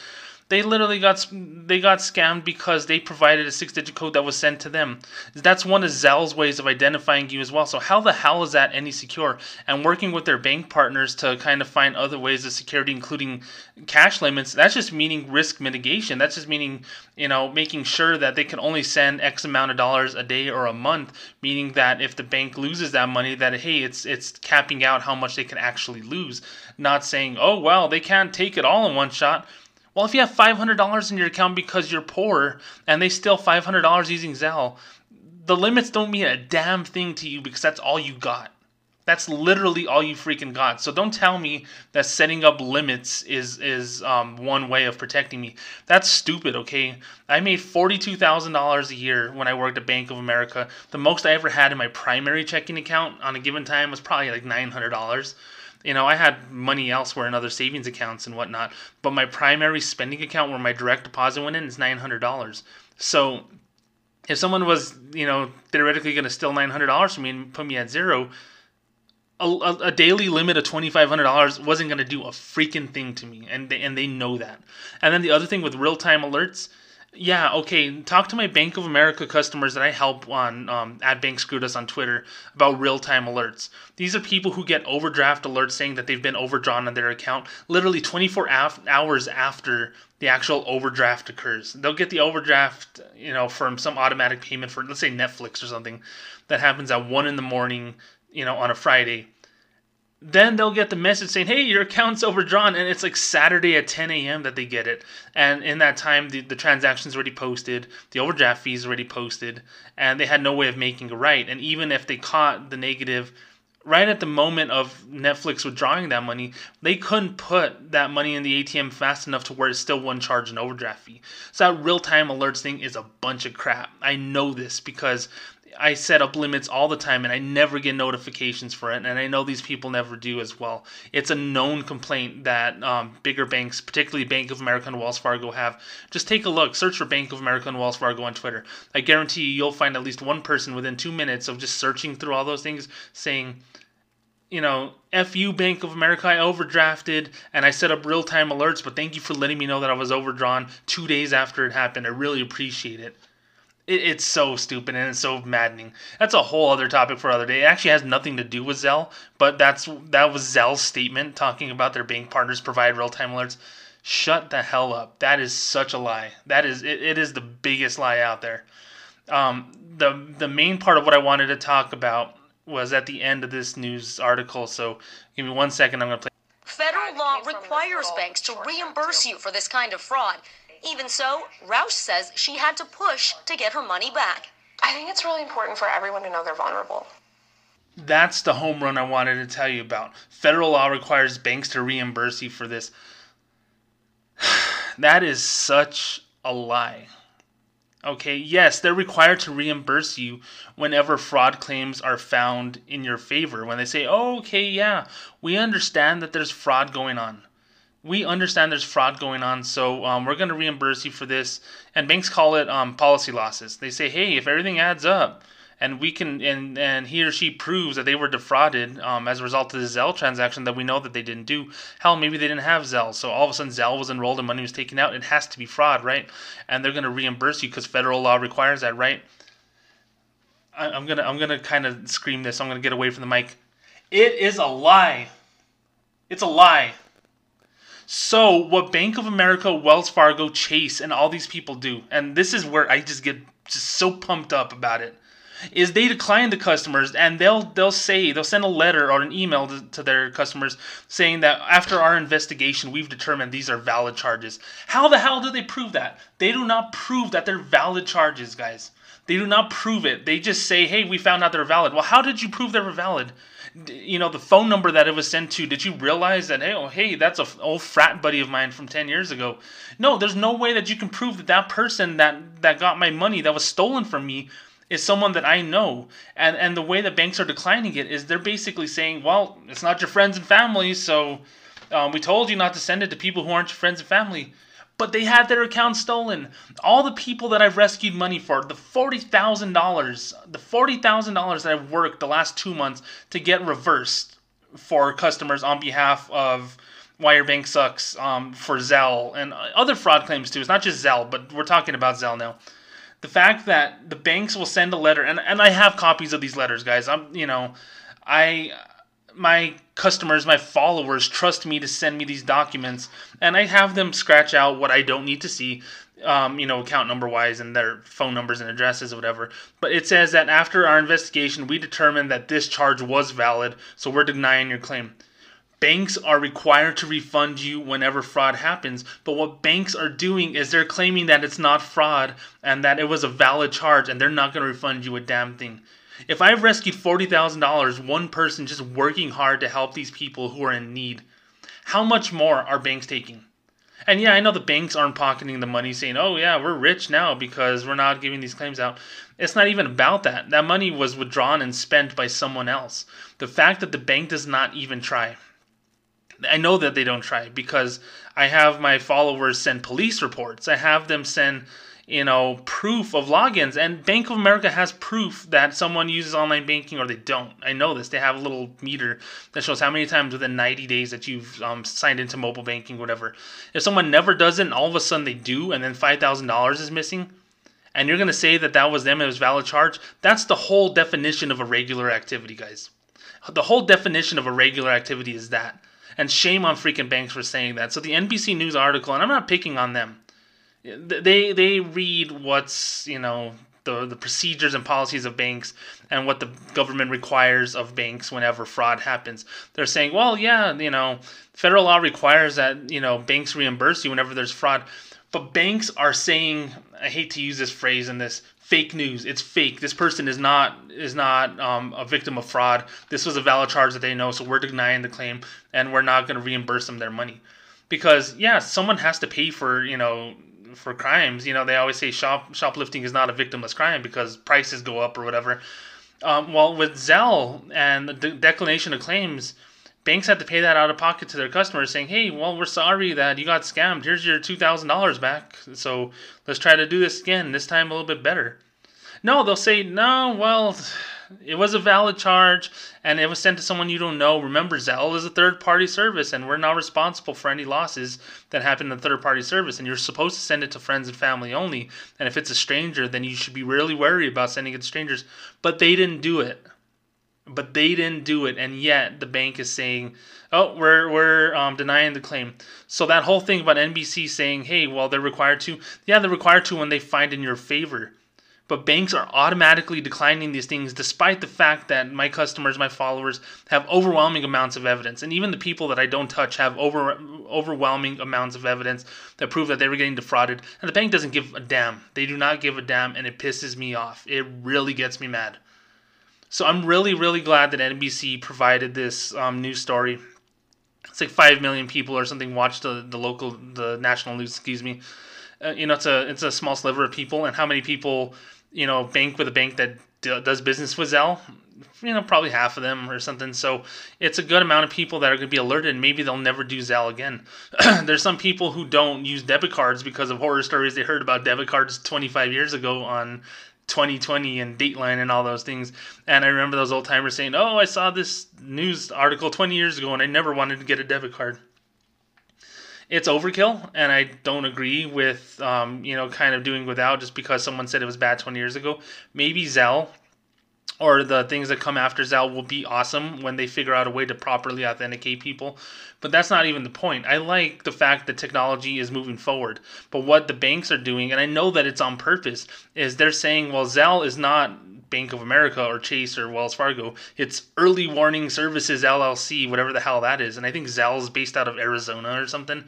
They literally got they got scammed because they provided a six-digit code that was sent to them. That's one of Zelle's ways of identifying you as well. So how the hell is that any secure? And working with their bank partners to kind of find other ways of security, including cash limits. That's just meaning risk mitigation. That's just meaning you know making sure that they can only send X amount of dollars a day or a month. Meaning that if the bank loses that money, that hey, it's it's capping out how much they can actually lose. Not saying oh well they can't take it all in one shot well, if you have $500 in your account because you're poor and they steal $500 using Zelle, the limits don't mean a damn thing to you because that's all you got. That's literally all you freaking got. So don't tell me that setting up limits is is um, one way of protecting me. That's stupid. Okay, I made forty two thousand dollars a year when I worked at Bank of America. The most I ever had in my primary checking account on a given time was probably like nine hundred dollars you know, I had money elsewhere in other savings accounts and whatnot, but my primary spending account where my direct deposit went in is nine hundred dollars. So if someone was, you know, theoretically going to steal nine hundred dollars from me and put me at zero, a, a, a daily limit of twenty five hundred dollars wasn't going to do a freaking thing to me, and they, and they know that. And then the other thing with real time alerts yeah, okay. Talk to my Bank of America customers that I help on um, at Bank Us on Twitter about real time alerts. These are people who get overdraft alerts saying that they've been overdrawn on their account literally 24 af- hours after the actual overdraft occurs. They'll get the overdraft, you know, from some automatic payment for, let's say, Netflix or something that happens at 1 in the morning, you know, on a Friday then they'll get the message saying, "Hey, your account's overdrawn," and it's like Saturday at 10 a.m. that they get it. And in that time, the, the transaction's already posted, the overdraft fees already posted, and they had no way of making it right. And even if they caught the negative right at the moment of Netflix withdrawing that money, they couldn't put that money in the ATM fast enough to where it's still wouldn't charge an overdraft fee. So that real time alerts thing is a bunch of crap. I know this because I set up limits all the time and I never get notifications for it. And I know these people never do as well. It's a known complaint that um, bigger banks, particularly Bank of America and Wells Fargo, have. Just take a look, search for Bank of America and Wells Fargo on Twitter. I guarantee you, you'll find at least one person within two minutes of just searching through all those things saying, you know, F you, Bank of America, I overdrafted and I set up real time alerts, but thank you for letting me know that I was overdrawn two days after it happened. I really appreciate it. It, it's so stupid and it's so maddening. That's a whole other topic for other day. It actually has nothing to do with Zelle, but that's that was Zelle's statement talking about their bank partners provide real time alerts. Shut the hell up. That is such a lie. That is it, it is the biggest lie out there. Um, the the main part of what I wanted to talk about was at the end of this news article. So give me one second. I'm gonna play. Federal law requires banks to reimburse you for this kind of fraud. Even so, Roush says she had to push to get her money back. I think it's really important for everyone to know they're vulnerable. That's the home run I wanted to tell you about. Federal law requires banks to reimburse you for this. that is such a lie. Okay, yes, they're required to reimburse you whenever fraud claims are found in your favor. When they say, oh, okay, yeah, we understand that there's fraud going on we understand there's fraud going on, so um, we're going to reimburse you for this. And banks call it um, policy losses. They say, hey, if everything adds up, and we can, and and he or she proves that they were defrauded um, as a result of the Zelle transaction that we know that they didn't do. Hell, maybe they didn't have Zelle, so all of a sudden Zelle was enrolled and money was taken out. It has to be fraud, right? And they're going to reimburse you because federal law requires that, right? I, I'm gonna I'm gonna kind of scream this. I'm gonna get away from the mic. It is a lie. It's a lie. So, what Bank of America, Wells Fargo, Chase, and all these people do, and this is where I just get just so pumped up about it, is they decline the customers and they'll they'll say they'll send a letter or an email to, to their customers saying that after our investigation we've determined these are valid charges. How the hell do they prove that? They do not prove that they're valid charges, guys. They do not prove it. They just say, "Hey, we found out they're valid." Well, how did you prove they were valid? You know the phone number that it was sent to did you realize that hey oh hey that's a f- old frat buddy of mine from 10 years ago no there's no way that you can prove that that person that that got my money that was stolen from me is someone that I know. And and the way that banks are declining it is they're basically saying, well, it's not your friends and family, so um, we told you not to send it to people who aren't your friends and family. But they had their account stolen. All the people that I've rescued money for, the forty thousand dollars, the forty thousand dollars that I've worked the last two months to get reversed for customers on behalf of why your bank sucks um, for Zelle and other fraud claims too. It's not just Zelle, but we're talking about Zelle now the fact that the banks will send a letter and, and I have copies of these letters, guys. I'm you know, I my customers, my followers trust me to send me these documents and I have them scratch out what I don't need to see. Um, you know, account number wise and their phone numbers and addresses or whatever. But it says that after our investigation, we determined that this charge was valid, so we're denying your claim. Banks are required to refund you whenever fraud happens, but what banks are doing is they're claiming that it's not fraud and that it was a valid charge and they're not going to refund you a damn thing. If I've rescued $40,000, one person just working hard to help these people who are in need, how much more are banks taking? And yeah, I know the banks aren't pocketing the money saying, oh, yeah, we're rich now because we're not giving these claims out. It's not even about that. That money was withdrawn and spent by someone else. The fact that the bank does not even try I know that they don't try because I have my followers send police reports. I have them send, you know, proof of logins. And Bank of America has proof that someone uses online banking or they don't. I know this. They have a little meter that shows how many times within 90 days that you've um, signed into mobile banking, whatever. If someone never does it and all of a sudden they do, and then $5,000 is missing, and you're going to say that that was them, it was valid charge, that's the whole definition of a regular activity, guys. The whole definition of a regular activity is that and shame on freaking banks for saying that. So the NBC News article, and I'm not picking on them. They they read what's you know the the procedures and policies of banks and what the government requires of banks whenever fraud happens. They're saying, well, yeah, you know, federal law requires that you know banks reimburse you whenever there's fraud. But banks are saying, I hate to use this phrase in this fake news. It's fake. This person is not is not um, a victim of fraud. This was a valid charge that they know, so we're denying the claim and we're not going to reimburse them their money. Because yeah, someone has to pay for you know for crimes. You know they always say shop shoplifting is not a victimless crime because prices go up or whatever. Um, well, with Zelle and the declination of claims banks had to pay that out of pocket to their customers saying hey well we're sorry that you got scammed here's your $2000 back so let's try to do this again this time a little bit better no they'll say no well it was a valid charge and it was sent to someone you don't know remember zelle is a third party service and we're not responsible for any losses that happen in the third party service and you're supposed to send it to friends and family only and if it's a stranger then you should be really wary about sending it to strangers but they didn't do it but they didn't do it, and yet the bank is saying, "Oh, we're we're um, denying the claim." So that whole thing about NBC saying, "Hey, well, they're required to," yeah, they're required to when they find in your favor. But banks are automatically declining these things despite the fact that my customers, my followers, have overwhelming amounts of evidence. And even the people that I don't touch have over, overwhelming amounts of evidence that prove that they were getting defrauded. And the bank doesn't give a damn. They do not give a damn, and it pisses me off. It really gets me mad. So I'm really, really glad that NBC provided this um, news story. It's like five million people or something watched the, the local, the national news. Excuse me. Uh, you know, it's a it's a small sliver of people, and how many people, you know, bank with a bank that d- does business with Zelle? You know, probably half of them or something. So it's a good amount of people that are going to be alerted, and maybe they'll never do Zelle again. There's some people who don't use debit cards because of horror stories they heard about debit cards 25 years ago on 2020 and Dateline and all those things. And I remember those old timers saying, "Oh, I saw this news article 20 years ago, and I never wanted to get a debit card." It's overkill, and I don't agree with um, you know kind of doing without just because someone said it was bad 20 years ago. Maybe Zelle or the things that come after Zelle will be awesome when they figure out a way to properly authenticate people. But that's not even the point. I like the fact that technology is moving forward. But what the banks are doing, and I know that it's on purpose, is they're saying, well, Zelle is not Bank of America or Chase or Wells Fargo. It's Early Warning Services LLC, whatever the hell that is. And I think Zelle is based out of Arizona or something.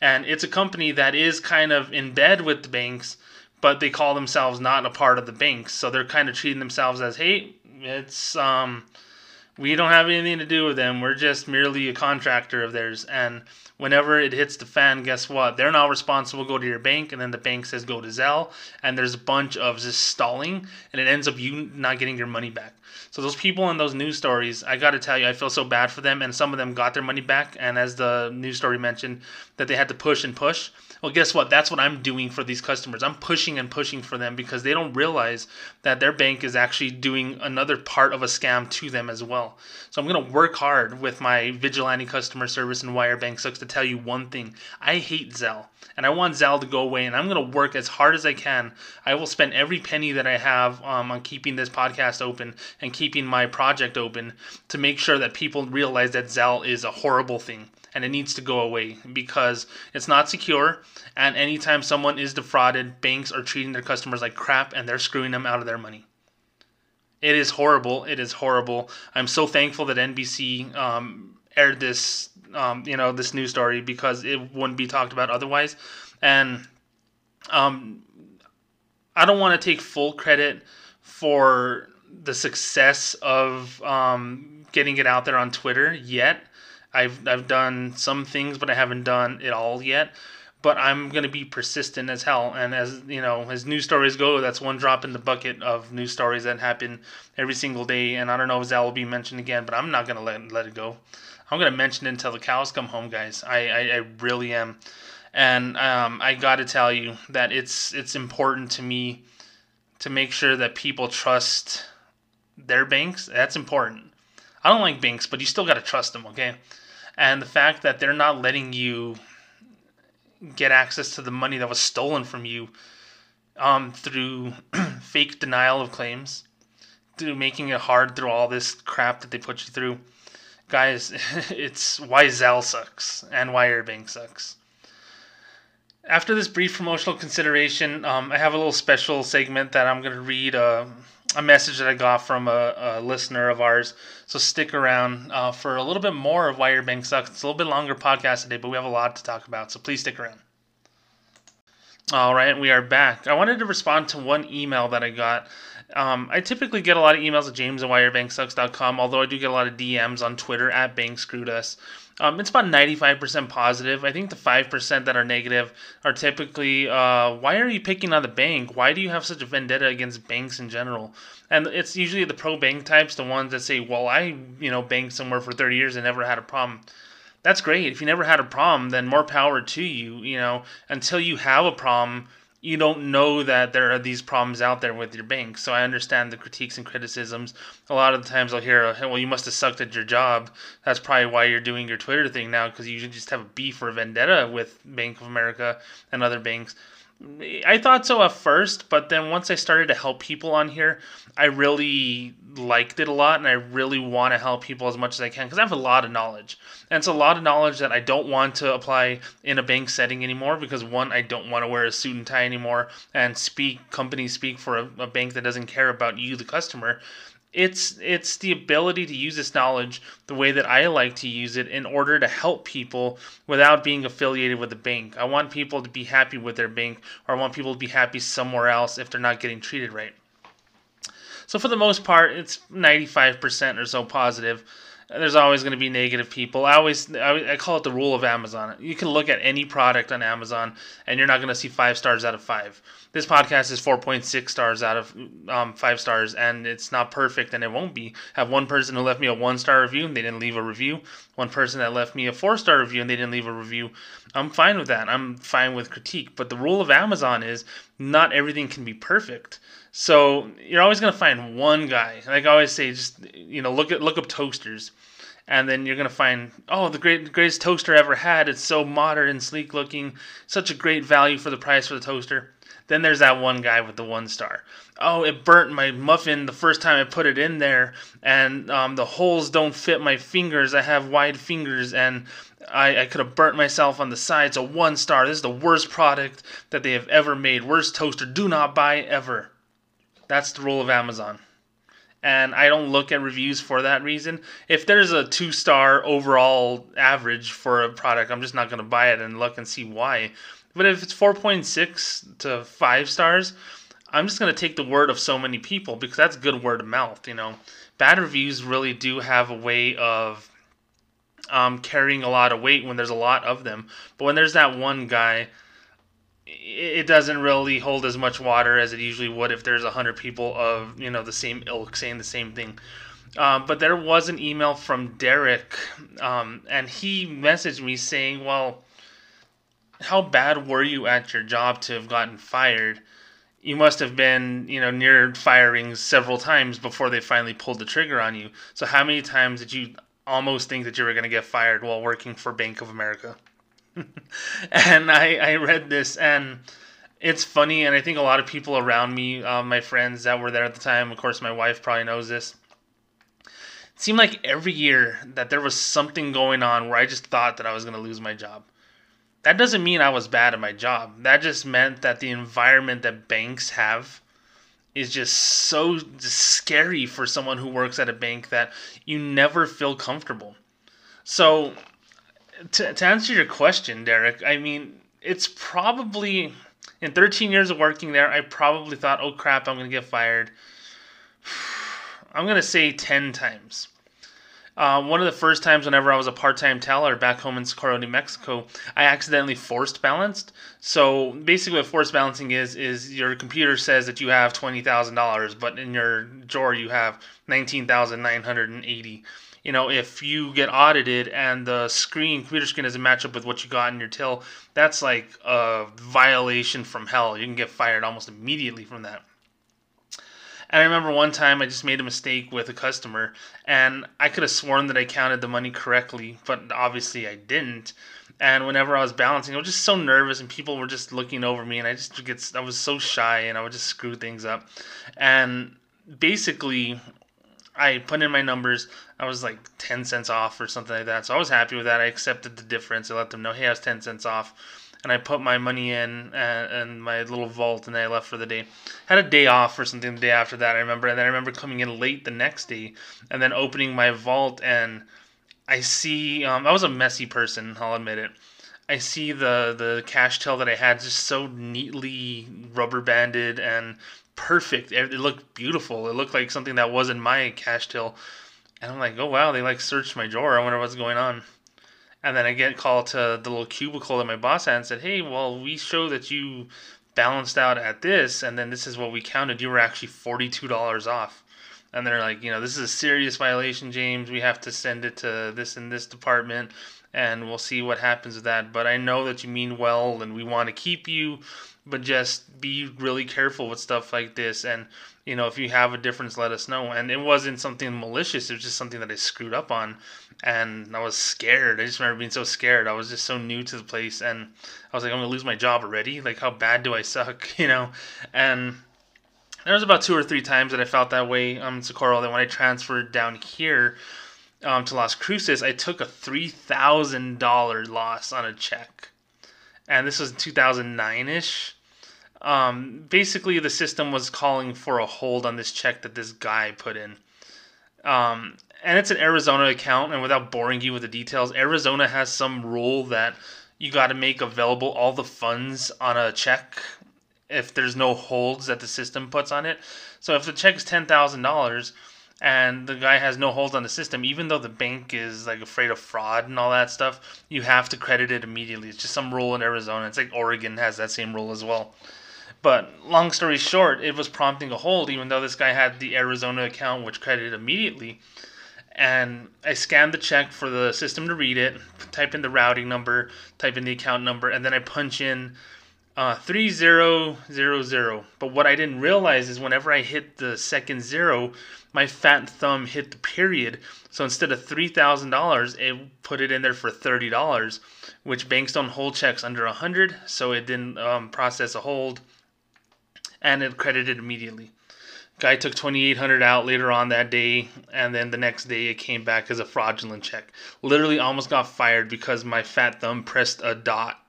And it's a company that is kind of in bed with the banks, but they call themselves not a part of the banks. So they're kind of treating themselves as, hey, it's um we don't have anything to do with them. We're just merely a contractor of theirs. And whenever it hits the fan, guess what? They're not responsible. Go to your bank, and then the bank says go to Zelle, and there's a bunch of just stalling, and it ends up you not getting your money back. So those people in those news stories, I got to tell you, I feel so bad for them, and some of them got their money back. And as the news story mentioned, that they had to push and push. Well, guess what? That's what I'm doing for these customers. I'm pushing and pushing for them because they don't realize that their bank is actually doing another part of a scam to them as well. So I'm going to work hard with my vigilante customer service and Why Your Bank Sucks to tell you one thing. I hate Zelle and I want Zelle to go away and I'm going to work as hard as I can. I will spend every penny that I have um, on keeping this podcast open and keeping my project open to make sure that people realize that Zelle is a horrible thing and it needs to go away because it's not secure. And anytime someone is defrauded, banks are treating their customers like crap and they're screwing them out of their money. It is horrible. It is horrible. I'm so thankful that NBC um, aired this, um, you know, this news story because it wouldn't be talked about otherwise. And um, I don't want to take full credit for the success of um, getting it out there on Twitter yet. I've I've done some things, but I haven't done it all yet. But I'm gonna be persistent as hell, and as you know, as news stories go, that's one drop in the bucket of news stories that happen every single day. And I don't know if that will be mentioned again, but I'm not gonna let let it go. I'm gonna mention it until the cows come home, guys. I I, I really am, and um, I got to tell you that it's it's important to me to make sure that people trust their banks. That's important. I don't like banks, but you still got to trust them, okay? And the fact that they're not letting you get access to the money that was stolen from you um, through fake denial of claims, through making it hard through all this crap that they put you through. Guys, it's why Zelle sucks and why your bank sucks. After this brief promotional consideration, um, I have a little special segment that I'm going to read. Uh, a message that I got from a, a listener of ours. So stick around uh, for a little bit more of Why Your Bank Sucks. It's a little bit longer podcast today, but we have a lot to talk about. So please stick around. All right, we are back. I wanted to respond to one email that I got. Um, I typically get a lot of emails at james at whyyourbanksucks.com, although I do get a lot of DMs on Twitter at bankscrewedus. Um, it's about 95% positive. I think the 5% that are negative are typically, uh, why are you picking on the bank? Why do you have such a vendetta against banks in general? And it's usually the pro bank types, the ones that say, well, I, you know, banked somewhere for 30 years and never had a problem. That's great. If you never had a problem, then more power to you. You know, until you have a problem, you don't know that there are these problems out there with your bank. So I understand the critiques and criticisms. A lot of the times I'll hear, well, you must have sucked at your job. That's probably why you're doing your Twitter thing now because you just have a beef or vendetta with Bank of America and other banks. I thought so at first, but then once I started to help people on here, I really liked it a lot and I really want to help people as much as I can because I have a lot of knowledge. And it's a lot of knowledge that I don't want to apply in a bank setting anymore because one, I don't want to wear a suit and tie anymore and speak, companies speak for a, a bank that doesn't care about you, the customer it's it's the ability to use this knowledge the way that I like to use it in order to help people without being affiliated with the bank. I want people to be happy with their bank or I want people to be happy somewhere else if they're not getting treated right. So for the most part, it's 95% or so positive. There's always going to be negative people. I always I, call it the rule of Amazon. You can look at any product on Amazon and you're not going to see 5 stars out of 5 this podcast is 4.6 stars out of um, five stars, and it's not perfect, and it won't be. I have one person who left me a one star review, and they didn't leave a review. One person that left me a four star review, and they didn't leave a review. I'm fine with that. I'm fine with critique. But the rule of Amazon is not everything can be perfect. So you're always gonna find one guy. Like I always say, just you know, look at look up toasters and then you're gonna find oh the great greatest toaster ever had it's so modern and sleek looking such a great value for the price for the toaster then there's that one guy with the one star. Oh, it burnt my muffin the first time I put it in there, and um, the holes don't fit my fingers. I have wide fingers, and I, I could have burnt myself on the side. So one star. This is the worst product that they have ever made. Worst toaster. Do not buy ever. That's the rule of Amazon. and I don't look at reviews for that reason. If there's a two star overall average for a product, I'm just not going to buy it and look and see why. But if it's 4.6 to 5 stars, I'm just going to take the word of so many people because that's good word of mouth, you know. Bad reviews really do have a way of um, carrying a lot of weight when there's a lot of them. But when there's that one guy, it doesn't really hold as much water as it usually would if there's a hundred people of you know the same ilk saying the same thing. Um, but there was an email from Derek, um, and he messaged me saying, "Well, how bad were you at your job to have gotten fired? You must have been, you know, near firing several times before they finally pulled the trigger on you. So how many times did you almost think that you were going to get fired while working for Bank of America?" And I, I read this and it's funny and i think a lot of people around me uh, my friends that were there at the time of course my wife probably knows this. It seemed like every year that there was something going on where i just thought that i was going to lose my job. That doesn't mean i was bad at my job. That just meant that the environment that banks have is just so scary for someone who works at a bank that you never feel comfortable. So to, to answer your question, Derek, I mean, it's probably in 13 years of working there, I probably thought, oh crap, I'm going to get fired. I'm going to say 10 times. Uh, one of the first times, whenever I was a part-time teller back home in Socorro, New Mexico, I accidentally forced balanced. So basically, what forced balancing is is your computer says that you have twenty thousand dollars, but in your drawer you have nineteen thousand nine hundred and eighty you know, if you get audited and the screen, computer screen doesn't match up with what you got in your till, that's like a violation from hell. You can get fired almost immediately from that. And I remember one time I just made a mistake with a customer, and I could have sworn that I counted the money correctly, but obviously I didn't. And whenever I was balancing, I was just so nervous, and people were just looking over me, and I just get I was so shy, and I would just screw things up. And basically, I put in my numbers. I was like 10 cents off or something like that. So I was happy with that. I accepted the difference. I let them know, hey, I was 10 cents off. And I put my money in and, and my little vault and I left for the day. Had a day off or something the day after that, I remember. And then I remember coming in late the next day and then opening my vault and I see, um, I was a messy person, I'll admit it. I see the the cash till that I had just so neatly rubber banded and perfect. It looked beautiful. It looked like something that wasn't my cash till. And I'm like, oh wow, they like searched my drawer. I wonder what's going on. And then I get called to the little cubicle that my boss had and said, hey, well, we show that you balanced out at this, and then this is what we counted. You were actually $42 off. And they're like, you know, this is a serious violation, James. We have to send it to this and this department, and we'll see what happens with that. But I know that you mean well, and we want to keep you but just be really careful with stuff like this. And you know if you have a difference let us know. And it wasn't something malicious. It was just something that i screwed up on. And i was scared. I just remember being so scared. I was just so new to the place. And i was like i'm gonna lose my job already? Like how bad do i suck? You know? And there was about two or three times that i felt that way um, in socorro that when i transferred down here um, to las cruces i took a $3000 loss on a check. And this was 2009ish um, basically, the system was calling for a hold on this check that this guy put in. Um, and it's an Arizona account, and without boring you with the details, Arizona has some rule that you got to make available all the funds on a check if there's no holds that the system puts on it. So if the check is ten thousand dollars and the guy has no holds on the system, even though the bank is like afraid of fraud and all that stuff, you have to credit it immediately. It's just some rule in Arizona. It's like Oregon has that same rule as well. But long story short, it was prompting a hold, even though this guy had the Arizona account, which credited immediately. And I scanned the check for the system to read it, type in the routing number, type in the account number, and then I punch in uh, 3000. But what I didn't realize is whenever I hit the second zero, my fat thumb hit the period. So instead of $3,000, it put it in there for $30, which banks don't hold checks under 100, so it didn't um, process a hold and it credited immediately. Guy took 2800 out later on that day, and then the next day it came back as a fraudulent check. Literally almost got fired because my fat thumb pressed a dot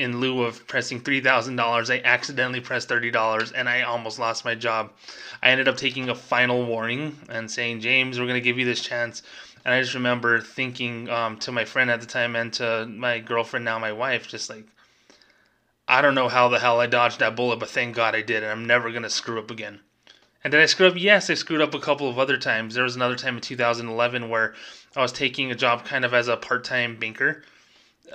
in lieu of pressing $3,000, I accidentally pressed $30 and I almost lost my job. I ended up taking a final warning and saying, James, we're going to give you this chance. And I just remember thinking um, to my friend at the time and to my girlfriend, now my wife, just like, I don't know how the hell I dodged that bullet, but thank God I did, and I'm never going to screw up again. And did I screw up? Yes, I screwed up a couple of other times. There was another time in 2011 where I was taking a job kind of as a part time banker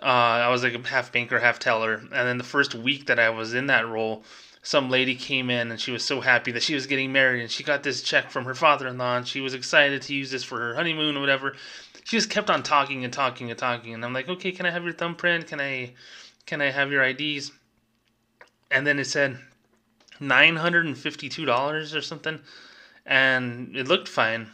uh, I was like a half banker, half teller. And then the first week that I was in that role, some lady came in and she was so happy that she was getting married and she got this check from her father in law and she was excited to use this for her honeymoon or whatever. She just kept on talking and talking and talking and I'm like, okay, can I have your thumbprint? Can I can I have your IDs? And then it said nine hundred and fifty two dollars or something. And it looked fine.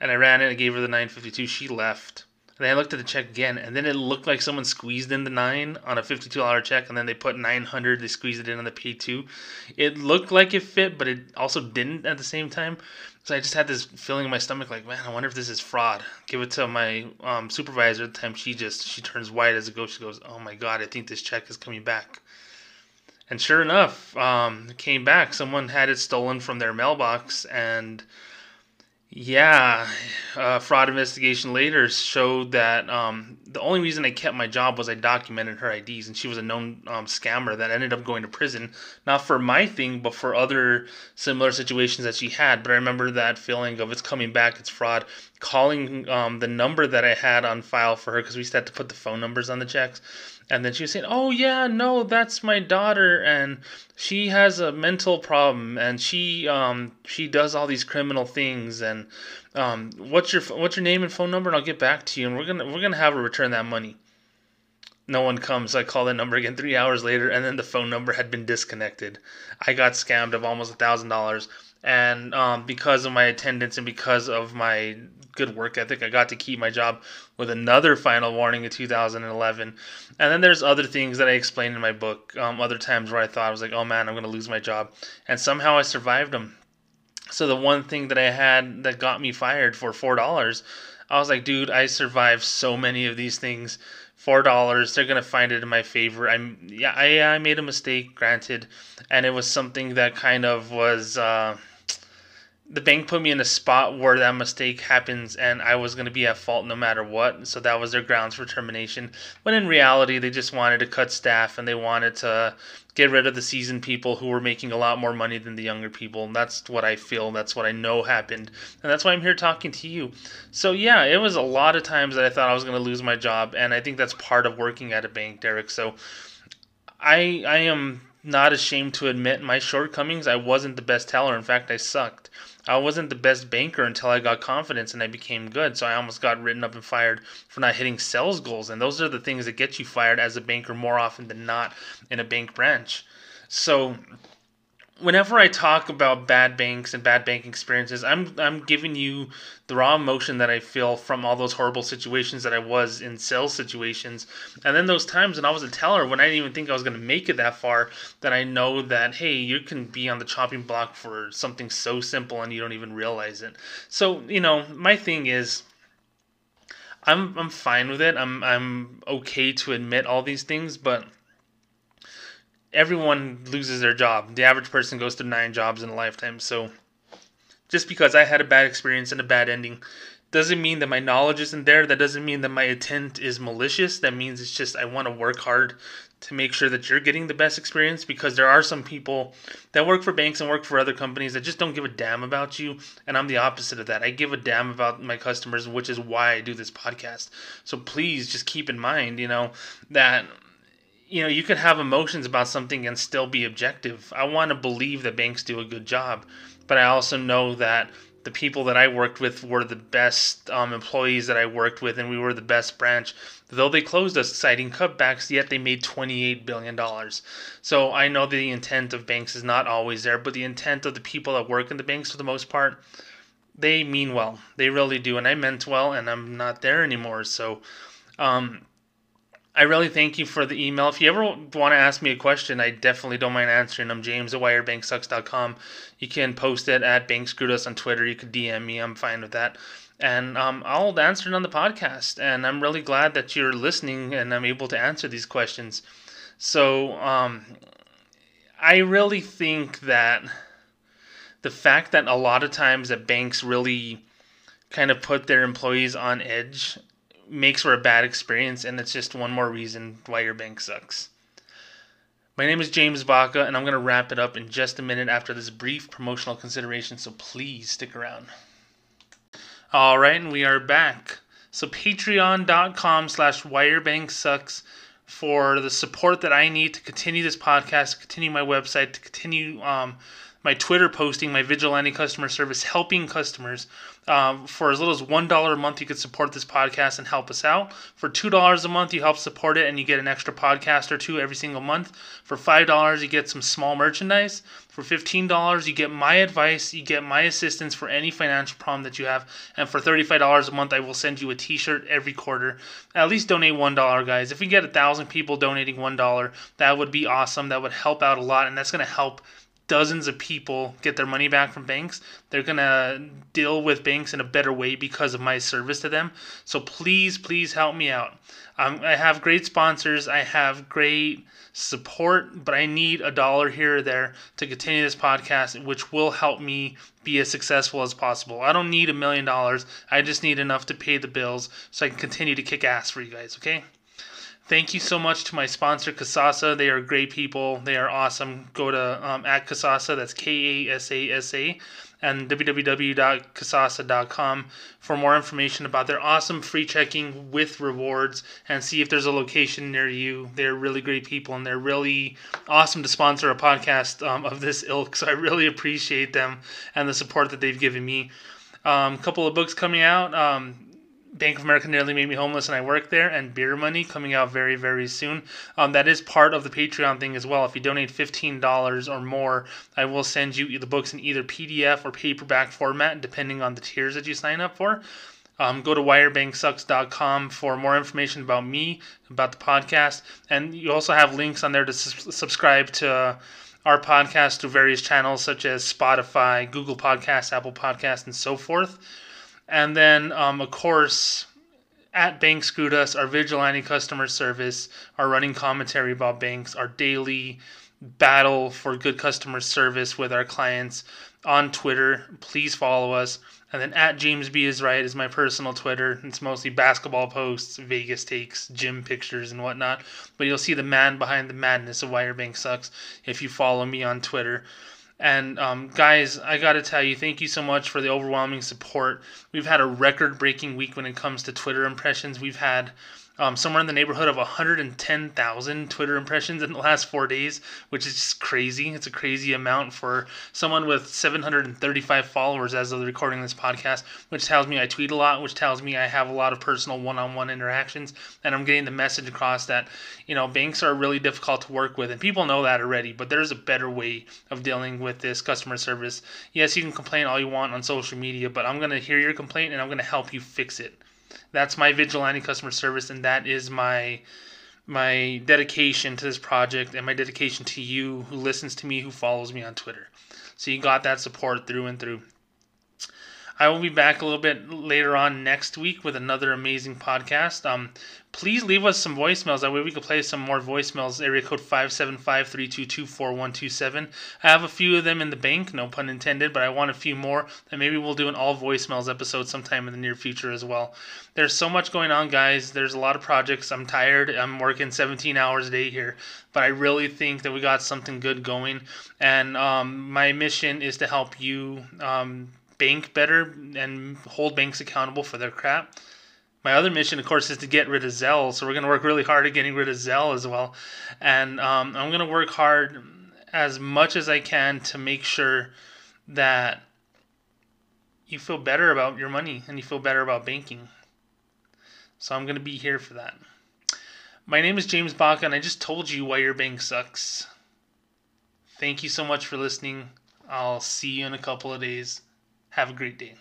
And I ran it, I gave her the nine fifty two, she left and I looked at the check again, and then it looked like someone squeezed in the nine on a fifty-two dollar check, and then they put nine hundred. They squeezed it in on the P two. It looked like it fit, but it also didn't at the same time. So I just had this feeling in my stomach, like, man, I wonder if this is fraud. Give it to my um, supervisor. At the time, she just she turns white as a ghost. She goes, "Oh my god, I think this check is coming back." And sure enough, um, came back. Someone had it stolen from their mailbox, and yeah, uh, fraud investigation later showed that um, the only reason I kept my job was I documented her IDs, and she was a known um, scammer that ended up going to prison, not for my thing, but for other similar situations that she had. But I remember that feeling of it's coming back, it's fraud. Calling um, the number that I had on file for her because we used to have to put the phone numbers on the checks and then she was saying, "Oh yeah, no, that's my daughter, and she has a mental problem, and she um she does all these criminal things, and um what's your what's your name and phone number, and I'll get back to you, and we're gonna we're gonna have her return that money." No one comes. I call that number again three hours later, and then the phone number had been disconnected. I got scammed of almost a thousand dollars, and um, because of my attendance and because of my good work ethic. I got to keep my job with another final warning in 2011. And then there's other things that I explained in my book, um, other times where I thought I was like, oh man, I'm going to lose my job. And somehow I survived them. So the one thing that I had that got me fired for $4, I was like, dude, I survived so many of these things. Four dollars, they're gonna find it in my favor. I'm yeah, I I made a mistake, granted, and it was something that kind of was uh, the bank put me in a spot where that mistake happens and I was going to be at fault no matter what. So that was their grounds for termination. When in reality, they just wanted to cut staff and they wanted to get rid of the seasoned people who were making a lot more money than the younger people. And that's what I feel. That's what I know happened. And that's why I'm here talking to you. So yeah, it was a lot of times that I thought I was going to lose my job. And I think that's part of working at a bank, Derek. So I, I am not ashamed to admit my shortcomings. I wasn't the best teller. In fact, I sucked. I wasn't the best banker until I got confidence and I became good. So I almost got written up and fired for not hitting sales goals. And those are the things that get you fired as a banker more often than not in a bank branch. So whenever I talk about bad banks and bad banking experiences, I'm I'm giving you the raw emotion that I feel from all those horrible situations that I was in sales situations, and then those times when I was a teller when I didn't even think I was going to make it that far, that I know that hey, you can be on the chopping block for something so simple and you don't even realize it. So you know, my thing is. I'm I'm fine with it. I'm I'm okay to admit all these things, but everyone loses their job. The average person goes through nine jobs in a lifetime. So just because I had a bad experience and a bad ending doesn't mean that my knowledge isn't there. That doesn't mean that my intent is malicious. That means it's just I want to work hard to make sure that you're getting the best experience because there are some people that work for banks and work for other companies that just don't give a damn about you and I'm the opposite of that. I give a damn about my customers, which is why I do this podcast. So please just keep in mind, you know, that you know, you could have emotions about something and still be objective. I want to believe that banks do a good job, but I also know that the people that I worked with were the best um, employees that I worked with, and we were the best branch. Though they closed us, citing cutbacks, yet they made $28 billion. So I know the intent of banks is not always there, but the intent of the people that work in the banks, for the most part, they mean well. They really do. And I meant well, and I'm not there anymore. So, um, I really thank you for the email. If you ever want to ask me a question, I definitely don't mind answering. I'm James at whyyourbanksucks.com. You can post it at bankscrewedus on Twitter. You could DM me. I'm fine with that. And um, I'll answer it on the podcast. And I'm really glad that you're listening and I'm able to answer these questions. So um, I really think that the fact that a lot of times that banks really kind of put their employees on edge makes for a bad experience, and it's just one more reason why your bank sucks. My name is James Baca, and I'm going to wrap it up in just a minute after this brief promotional consideration, so please stick around. All right, and we are back. So patreon.com slash whyyourbanksucks for the support that I need to continue this podcast, continue my website, to continue um, my Twitter posting, my vigilante customer service, helping customers. Um, for as little as $1 a month, you could support this podcast and help us out. For $2 a month, you help support it and you get an extra podcast or two every single month. For $5, you get some small merchandise. For $15, you get my advice, you get my assistance for any financial problem that you have. And for $35 a month, I will send you a t shirt every quarter. At least donate $1, guys. If we get a thousand people donating $1, that would be awesome. That would help out a lot, and that's going to help dozens of people get their money back from banks. They're going to deal with banks in a better way because of my service to them. So please, please help me out. Um, I have great sponsors, I have great support, but I need a dollar here or there to continue this podcast, which will help me be as successful as possible. I don't need a million dollars, I just need enough to pay the bills so I can continue to kick ass for you guys, okay? Thank you so much to my sponsor, Kasasa. They are great people. They are awesome. Go to um, at Kasasa, that's K A S A S A, and www.kasasa.com for more information about their awesome free checking with rewards and see if there's a location near you. They're really great people and they're really awesome to sponsor a podcast um, of this ilk. So I really appreciate them and the support that they've given me. A um, couple of books coming out. Um, Bank of America nearly made me homeless, and I work there. And Beer Money coming out very, very soon. Um, that is part of the Patreon thing as well. If you donate fifteen dollars or more, I will send you the books in either PDF or paperback format, depending on the tiers that you sign up for. Um, go to whyyourbanksucks.com for more information about me, about the podcast, and you also have links on there to su- subscribe to our podcast through various channels such as Spotify, Google Podcasts, Apple Podcasts, and so forth. And then, um, of course, at Bank Us, our vigilante customer service, our running commentary about banks, our daily battle for good customer service with our clients on Twitter. Please follow us. And then at James B is right is my personal Twitter. It's mostly basketball posts, Vegas takes, gym pictures, and whatnot. But you'll see the man behind the madness of Why Your Bank Sucks if you follow me on Twitter. And um, guys, I got to tell you, thank you so much for the overwhelming support. We've had a record breaking week when it comes to Twitter impressions. We've had um, somewhere in the neighborhood of 110,000 Twitter impressions in the last four days, which is just crazy. It's a crazy amount for someone with 735 followers as of the recording of this podcast, which tells me I tweet a lot, which tells me I have a lot of personal one-on-one interactions, and I'm getting the message across that you know banks are really difficult to work with, and people know that already. But there's a better way of dealing with this customer service. Yes, you can complain all you want on social media, but I'm gonna hear your complaint and I'm gonna help you fix it. That's my vigilante customer service, and that is my my dedication to this project and my dedication to you who listens to me, who follows me on Twitter. So you got that support through and through. I will be back a little bit later on next week with another amazing podcast. Um, please leave us some voicemails. That way we can play some more voicemails. Area code 575-322-4127. I have a few of them in the bank, no pun intended, but I want a few more. And maybe we'll do an all voicemails episode sometime in the near future as well. There's so much going on, guys. There's a lot of projects. I'm tired. I'm working 17 hours a day here, but I really think that we got something good going. And um, my mission is to help you um, bank better and hold banks accountable for their crap. My other mission, of course, is to get rid of Zelle. So we're going to work really hard at getting rid of Zelle as well. And um, I'm going to work hard as much as I can to make sure that you feel better about your money and you feel better about banking. So I'm going to be here for that. My name is James Baca, and I just told you why your bank sucks. Thank you so much for listening. I'll see you in a couple of days. Have a great day.